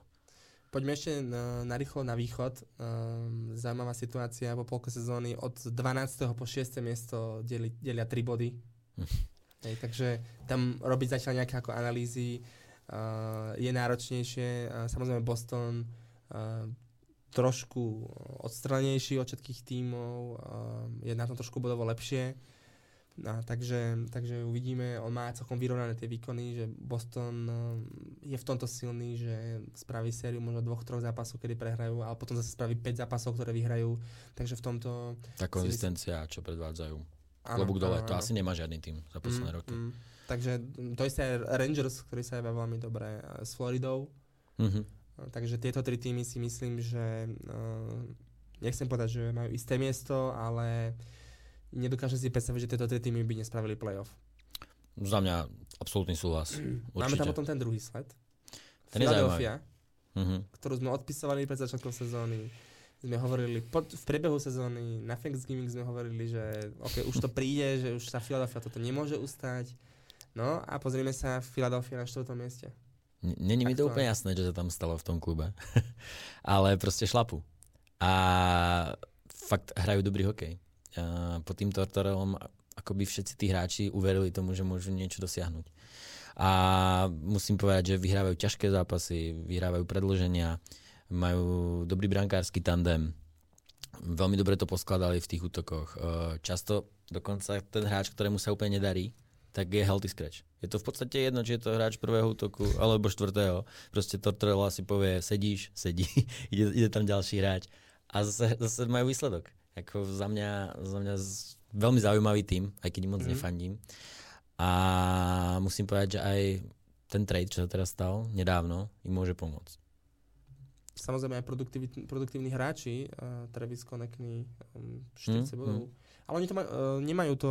Poďme ešte na, na rýchlo na východ. Um, zaujímavá situácia po polke sezóny. Od 12. po 6. miesto deli, delia 3 body. Hm. Hej, takže tam robiť zatiaľ nejaké ako analýzy uh, je náročnejšie. Uh, samozrejme Boston trošku odstranejší od všetkých tímov, je na tom trošku bodovo lepšie. A takže, takže uvidíme, on má celkom vyrovnané tie výkony, že Boston je v tomto silný, že spraví sériu možno dvoch, troch zápasov, kedy prehrajú, ale potom zase spraví 5 zápasov, ktoré vyhrajú. Takže v tomto... Tá konzistencia, čo predvádzajú. Klobúk dole, to asi nemá žiadny tým za posledné mm, roky. Mm. Takže to isté Rangers, ktorý sa je veľmi dobre s Floridou. Mm-hmm Takže tieto tri týmy si myslím, že uh, nechcem povedať, že majú isté miesto, ale nedokážem si predstaviť, že tieto tri týmy by nespravili playoff. Za mňa absolútny súhlas. Máme tam potom ten druhý sled. Ten Philadelphia, uh-huh. ktorú sme odpisovali pred začiatkom sezóny. Sme hovorili pod, v priebehu sezóny, na Thanksgiving sme hovorili, že okay, už to príde, že už sa Philadelphia toto nemôže ustať. No a pozrieme sa Philadelphia na 4. mieste. Není mi to úplne jasné, čo sa tam stalo v tom klube. Ale proste šlapu. A fakt hrajú dobrý hokej. A pod tým Tortorelom akoby všetci tí hráči uverili tomu, že môžu niečo dosiahnuť. A musím povedať, že vyhrávajú ťažké zápasy, vyhrávajú predloženia, majú dobrý brankársky tandem. Veľmi dobre to poskladali v tých útokoch. Často dokonca ten hráč, ktorému sa úplne nedarí, tak je healthy scratch. Je to v podstate jedno, či je to hráč prvého útoku alebo štvrtého. Proste Tortorella si povie, sedíš, sedí, ide, ide tam ďalší hráč. A zase, zase majú výsledok. Ako za mňa, za mňa veľmi zaujímavý tým, aj keď moc mm. nefandím. A musím povedať, že aj ten trade, čo sa teraz stal nedávno, im môže pomôcť. Samozrejme aj produktívni hráči, uh, Travis Konekný, um, 40 mm, bodov. Mm. Ale oni to maj, uh, nemajú to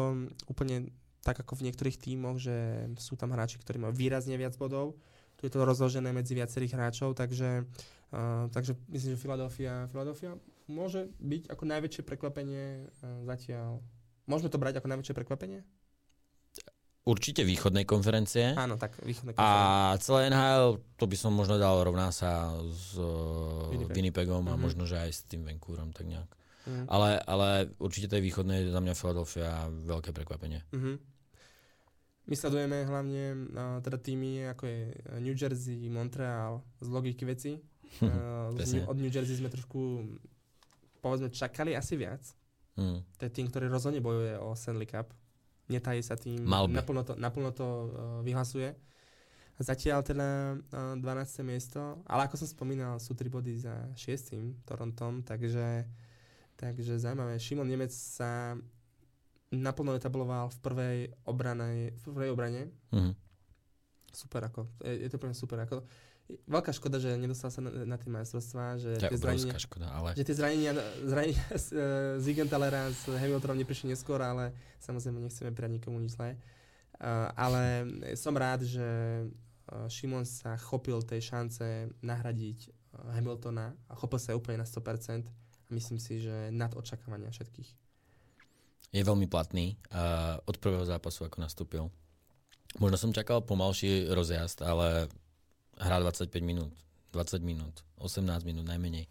úplne tak ako v niektorých tímoch, že sú tam hráči, ktorí majú výrazne viac bodov. trošku je to rozložené medzi viacerých hráčov, takže, uh, takže myslím, že Philadelphia, Philadelphia môže byť ako najväčšie prekvapenie uh, zatiaľ. Môžeme to brať ako najväčšie prekvapenie? Určite východnej konferencie. Áno, tak východnej konferencie. A celé NHL, to by som možno dal rovná sa s uh, Winnipeg. Winnipegom mm-hmm. a mhm. možno, že aj s tým Vancouverom, tak nejak. Mm. Ale, ale určite tej východnej za mňa Philadelphia veľké prekvapenie. Mm-hmm. My sledujeme hlavne uh, teda týmy ako je New Jersey, Montreal z logiky veci. uh, od New Jersey sme trošku povedzme čakali asi viac. Mm. To je tým, ktorý rozhodne bojuje o Stanley Cup netají sa tým, naplno to, naplno to uh, vyhlasuje. Zatiaľ teda uh, 12. miesto, ale ako som spomínal, sú 3 body za 6. Torontom, takže, takže zaujímavé. Šimon Nemec sa naplno etabloval v prvej obrane, v prvej obrane. Mm-hmm. Super ako, je, je to pre mňa super ako veľká škoda, že nedostal sa na, na tie majstrovstvá, že tie zranenia, škoda, ale... že tie zranenia, zranenia z uh, Zigentalera s Hamiltonom neprišli neskôr, ale samozrejme nechceme prijať nikomu nič zlé. Uh, ale som rád, že uh, Šimon sa chopil tej šance nahradiť Hamiltona a chopil sa úplne na 100% a myslím si, že nad očakávania všetkých. Je veľmi platný uh, od prvého zápasu, ako nastúpil. Možno som čakal pomalší rozjazd, ale hrá 25 minút, 20 minút, 18 minút najmenej.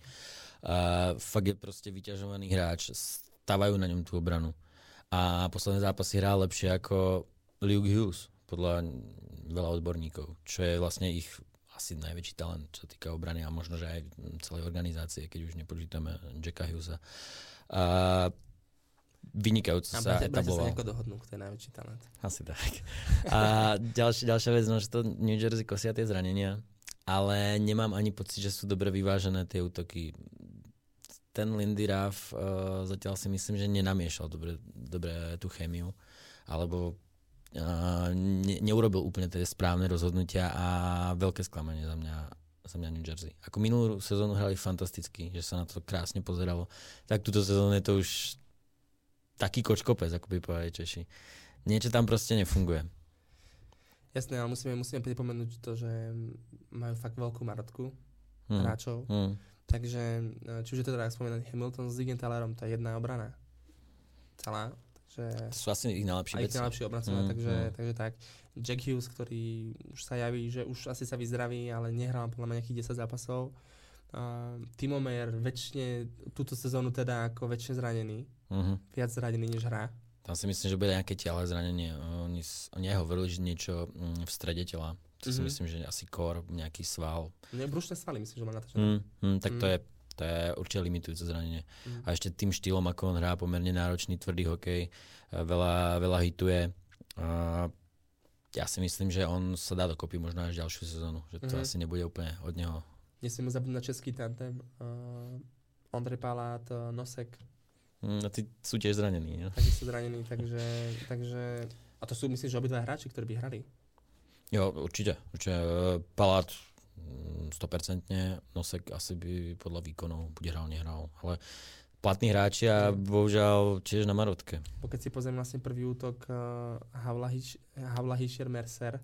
A fakt je proste vyťažovaný hráč, stávajú na ňom tú obranu. A posledné zápasy hrá lepšie ako Luke Hughes, podľa veľa odborníkov, čo je vlastne ich asi najväčší talent, čo týka obrany a možno, že aj celej organizácie, keď už nepočítame Jacka Hughesa. A vynikajúco sa etabloval. sa dohodnú, kto je najväčší talent. Asi tak. A ďalšia, ďalšia vec, no, že to New Jersey kosia tie zranenia, ale nemám ani pocit, že sú dobre vyvážené tie útoky. Ten Lindy Ruff uh, zatiaľ si myslím, že nenamiešal dobre, dobre tú chémiu, alebo uh, ne, neurobil úplne tie správne rozhodnutia a veľké sklamanie za mňa za mňa New Jersey. Ako minulú sezónu hrali fantasticky, že sa na to krásne pozeralo, tak túto sezónu je to už taký kočkopec, ako by povedali Češi. Niečo tam proste nefunguje. Jasné, ale musíme, musíme pripomenúť to, že majú fakt veľkú marotku hmm. hráčov. Hmm. Takže, e, či už je to teda spomenúť Hamilton s Digentalerom, to je jedna obrana. Celá. Takže, to sú asi ich najlepší ich najlepší obrancovia, hmm. takže, hmm. takže tak. Jack Hughes, ktorý už sa javí, že už asi sa vyzdraví, ale nehral podľa mňa nejakých 10 zápasov. Uh, Timo Meyer väčšine túto sezónu teda ako väčšine zranený. Uh-huh. Viac zranený než hrá. Tam si myslím, že bude nejaké ťahle zranenie. Oni, oni aj hovorili, že niečo mm, v strede tela. To mm-hmm. si mhm. myslím, že asi kor, nejaký sval. Nie, brušné svaly myslím, že má na to. Mm, mm, tak mm. to je to je určite limitujúce zranenie. Mm. A ešte tým štýlom, ako on hrá, pomerne náročný, tvrdý hokej, veľa, veľa hituje. A ja si myslím, že on sa dá dokopy možno až ďalšiu sezónu. Že to mm-hmm. asi nebude úplne od neho. Nesmieme zabudnúť na český tandem. Uh, Ondrej Palát, uh, Nosek, Mm, a tí sú tiež zranení. Ja? Takí sú zranení, takže, takže... A to sú, myslím, že obidva hráči, ktorí by hrali. Jo, určite. určite. Palát 100%, mm, Nosek asi by podľa výkonov bude hral, nehral. Ale platní hráči a bohužiaľ tiež na marotke. Keď si pozriem vlastne prvý útok uh, Havla Hischer Mercer,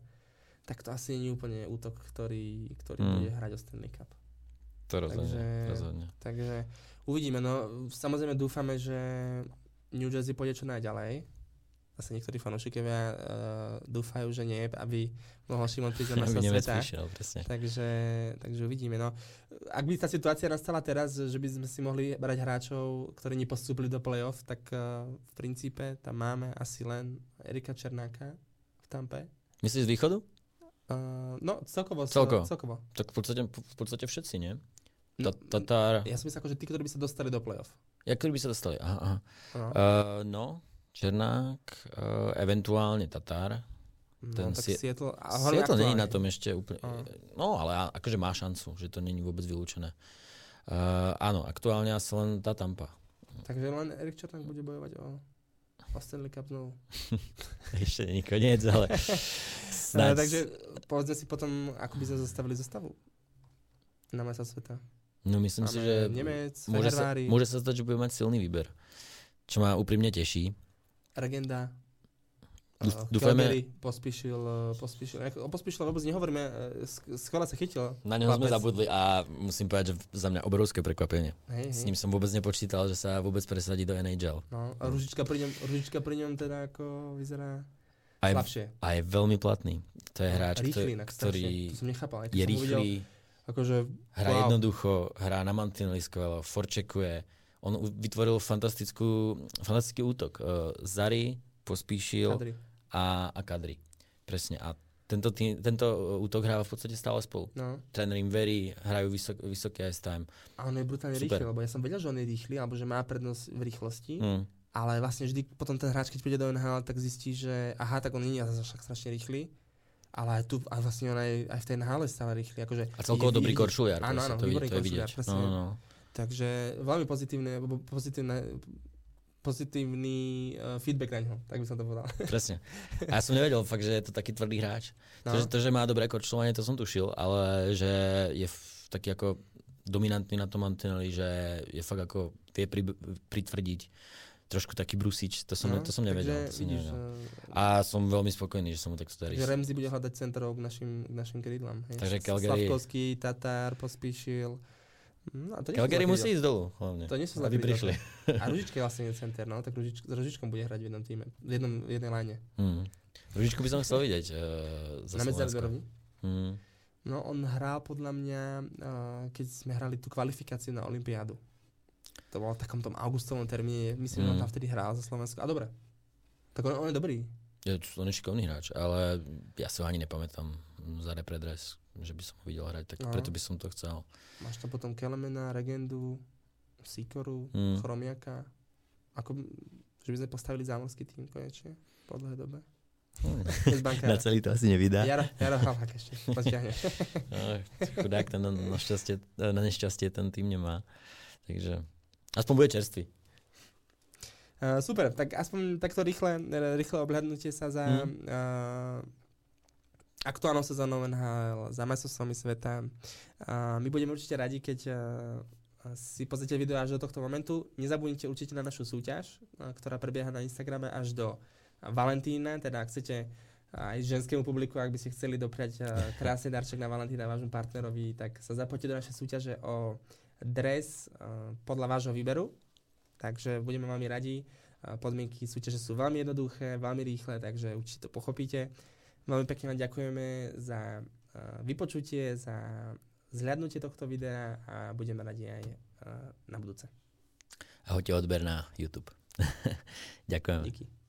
tak to asi nie je úplne útok, ktorý, ktorý mm. bude hrať o Stanley Cup. To rozhodne. Takže, rozhodne. takže Uvidíme, no samozrejme dúfame, že New Jersey pôjde čo najďalej. Zase niektorí fanúšikovia uh, dúfajú, že nie, aby mohol Šimon prísť na sveta. Vyšiel, takže, takže uvidíme. No. Ak by tá situácia nastala teraz, že by sme si mohli brať hráčov, ktorí nepostúpili do play-off, tak uh, v princípe tam máme asi len Erika Černáka v Tampe. Myslíš z východu? Uh, no, celkovo. Celkovo. celkovo. Tak v podstate, v podstate všetci, nie? Tatar. Ja som myslel, že tí, ktorí by sa dostali do play-off. Ja, ktorí by sa dostali, aha, aha. Uh, no, Černák, uh, eventuálne Tatar. No, ten tak sie- Seattle, a Seattle není na tom ešte úplne, uh. no ale akože má šancu, že to není vôbec vylúčené. Uh, áno, aktuálne asi len tá Tampa. Takže len Erik Černák bude bojovať o, o Stanley Cup znovu. ešte není koniec, ale snáď. Uh, takže povedzme si potom, ako by sa zastavili zostavu na mesa sveta. No myslím Máme si, že Nemec, môže sa, môže sa zdať, že bude mať silný výber. Čo ma úprimne teší. Regenda. Uh, Dúfajme. Calgary pospíšil, uh, pospíšil, o pospíšil vôbec nehovoríme, skvelé sa chytil. Na neho sme zabudli a musím povedať, že za mňa obrovské prekvapenie. Hej, hej. S ním som vôbec nepočítal, že sa vôbec presadí do NHL. No, a Ružička pri ňom, Ružička pri ňom teda ako vyzerá aj, slabšie. A je veľmi platný. To je hráč, rýchly, ktorý, ktorý je rýchly, akože, hrá wow. jednoducho, hrá na mantinely skvelo, forčekuje. On vytvoril fantastickú, fantastický útok. Uh, Zary, pospíšil. Kadri a, a kadry. Presne. A tento, tým, tento útok hráva v podstate stále spolu. No. Tréner im verí, hrajú vysok, vysoký ice time. A on je brutálne Super. rýchly, lebo ja som vedel, že on je rýchly, alebo že má prednosť v rýchlosti. Mm. Ale vlastne vždy potom ten hráč, keď príde do NHL, tak zistí, že aha, tak on nie je však strašne rýchly. Ale aj tu, a vlastne on aj, aj v tej NHL stále rýchly. Akože a celkovo dobrý korčuliar. Áno, áno, to, to, je vidieť. No, no. Takže veľmi pozitívne, pozitívne pozitívny uh, feedback na ňo, tak by som to povedal. Presne. A ja som nevedel fakt, že je to taký tvrdý hráč. No. To, že, to, že má dobré korčľovanie, to som tušil, ale že je v, taký ako dominantný na tom Antinelli, že je fakt ako vie pri, pritvrdiť trošku taký brusič, to som, no, to som nevedel. Takže, to vidíš, nevedel. A som veľmi spokojný, že som mu tak darí. Že Remzi bude hľadať centrov k našim, k našim krídlam. Takže Calgary... Slavkovský, Tatár, Pospíšil. No, to Calgary musí ísť dolu, hlavne. To nie sú aby prišli. A Ružička je vlastne center, no, tak Ružič, s Ružičkom bude hrať v jednom týme, v, jednom, v jednej line. Mm. Ružičku by som chcel vidieť uh, za Na Medzardorovi? Mm. No, on hral podľa mňa, uh, keď sme hrali tú kvalifikáciu na Olympiádu. To bolo v takom tom augustovom termíne, myslím, mm. že on tam vtedy hral za Slovensko. A dobre. Tak on, on je dobrý. Je, on je šikovný hráč, ale ja si ho ani nepamätám za repredres že by som ho videl hrať, tak no. preto by som to chcel. Máš tam potom Kelemena, Regendu, Sikoru, mm. Chromiaka. Ako, že by sme postavili zámorský tým konečne po dlhé dobe. Hmm. Na celý to asi nevydá. Jaro, Jaro Halak ešte, no, chudák, ten na, na, šťastie, na nešťastie ten tým nemá. Takže aspoň bude čerstvý. Uh, super, tak aspoň takto rýchle, rýchle obhľadnutie sa za mm. uh, aktuálnou sezónou NHL, za majstrovstvami sveta. A my budeme určite radi, keď uh, si pozrite video až do tohto momentu. Nezabudnite určite na našu súťaž, uh, ktorá prebieha na Instagrame až do Valentína, teda ak chcete aj ženskému publiku, ak by ste chceli dopriať uh, krásny darček na Valentína vášmu partnerovi, tak sa zapojte do našej súťaže o dres uh, podľa vášho výberu. Takže budeme veľmi radi. Podmienky súťaže sú veľmi jednoduché, veľmi rýchle, takže určite to pochopíte. Veľmi pekne vám ďakujeme za vypočutie, za zhľadnutie tohto videa a budeme radi aj na budúce. Ahojte odber na YouTube. Ďakujem. Díky.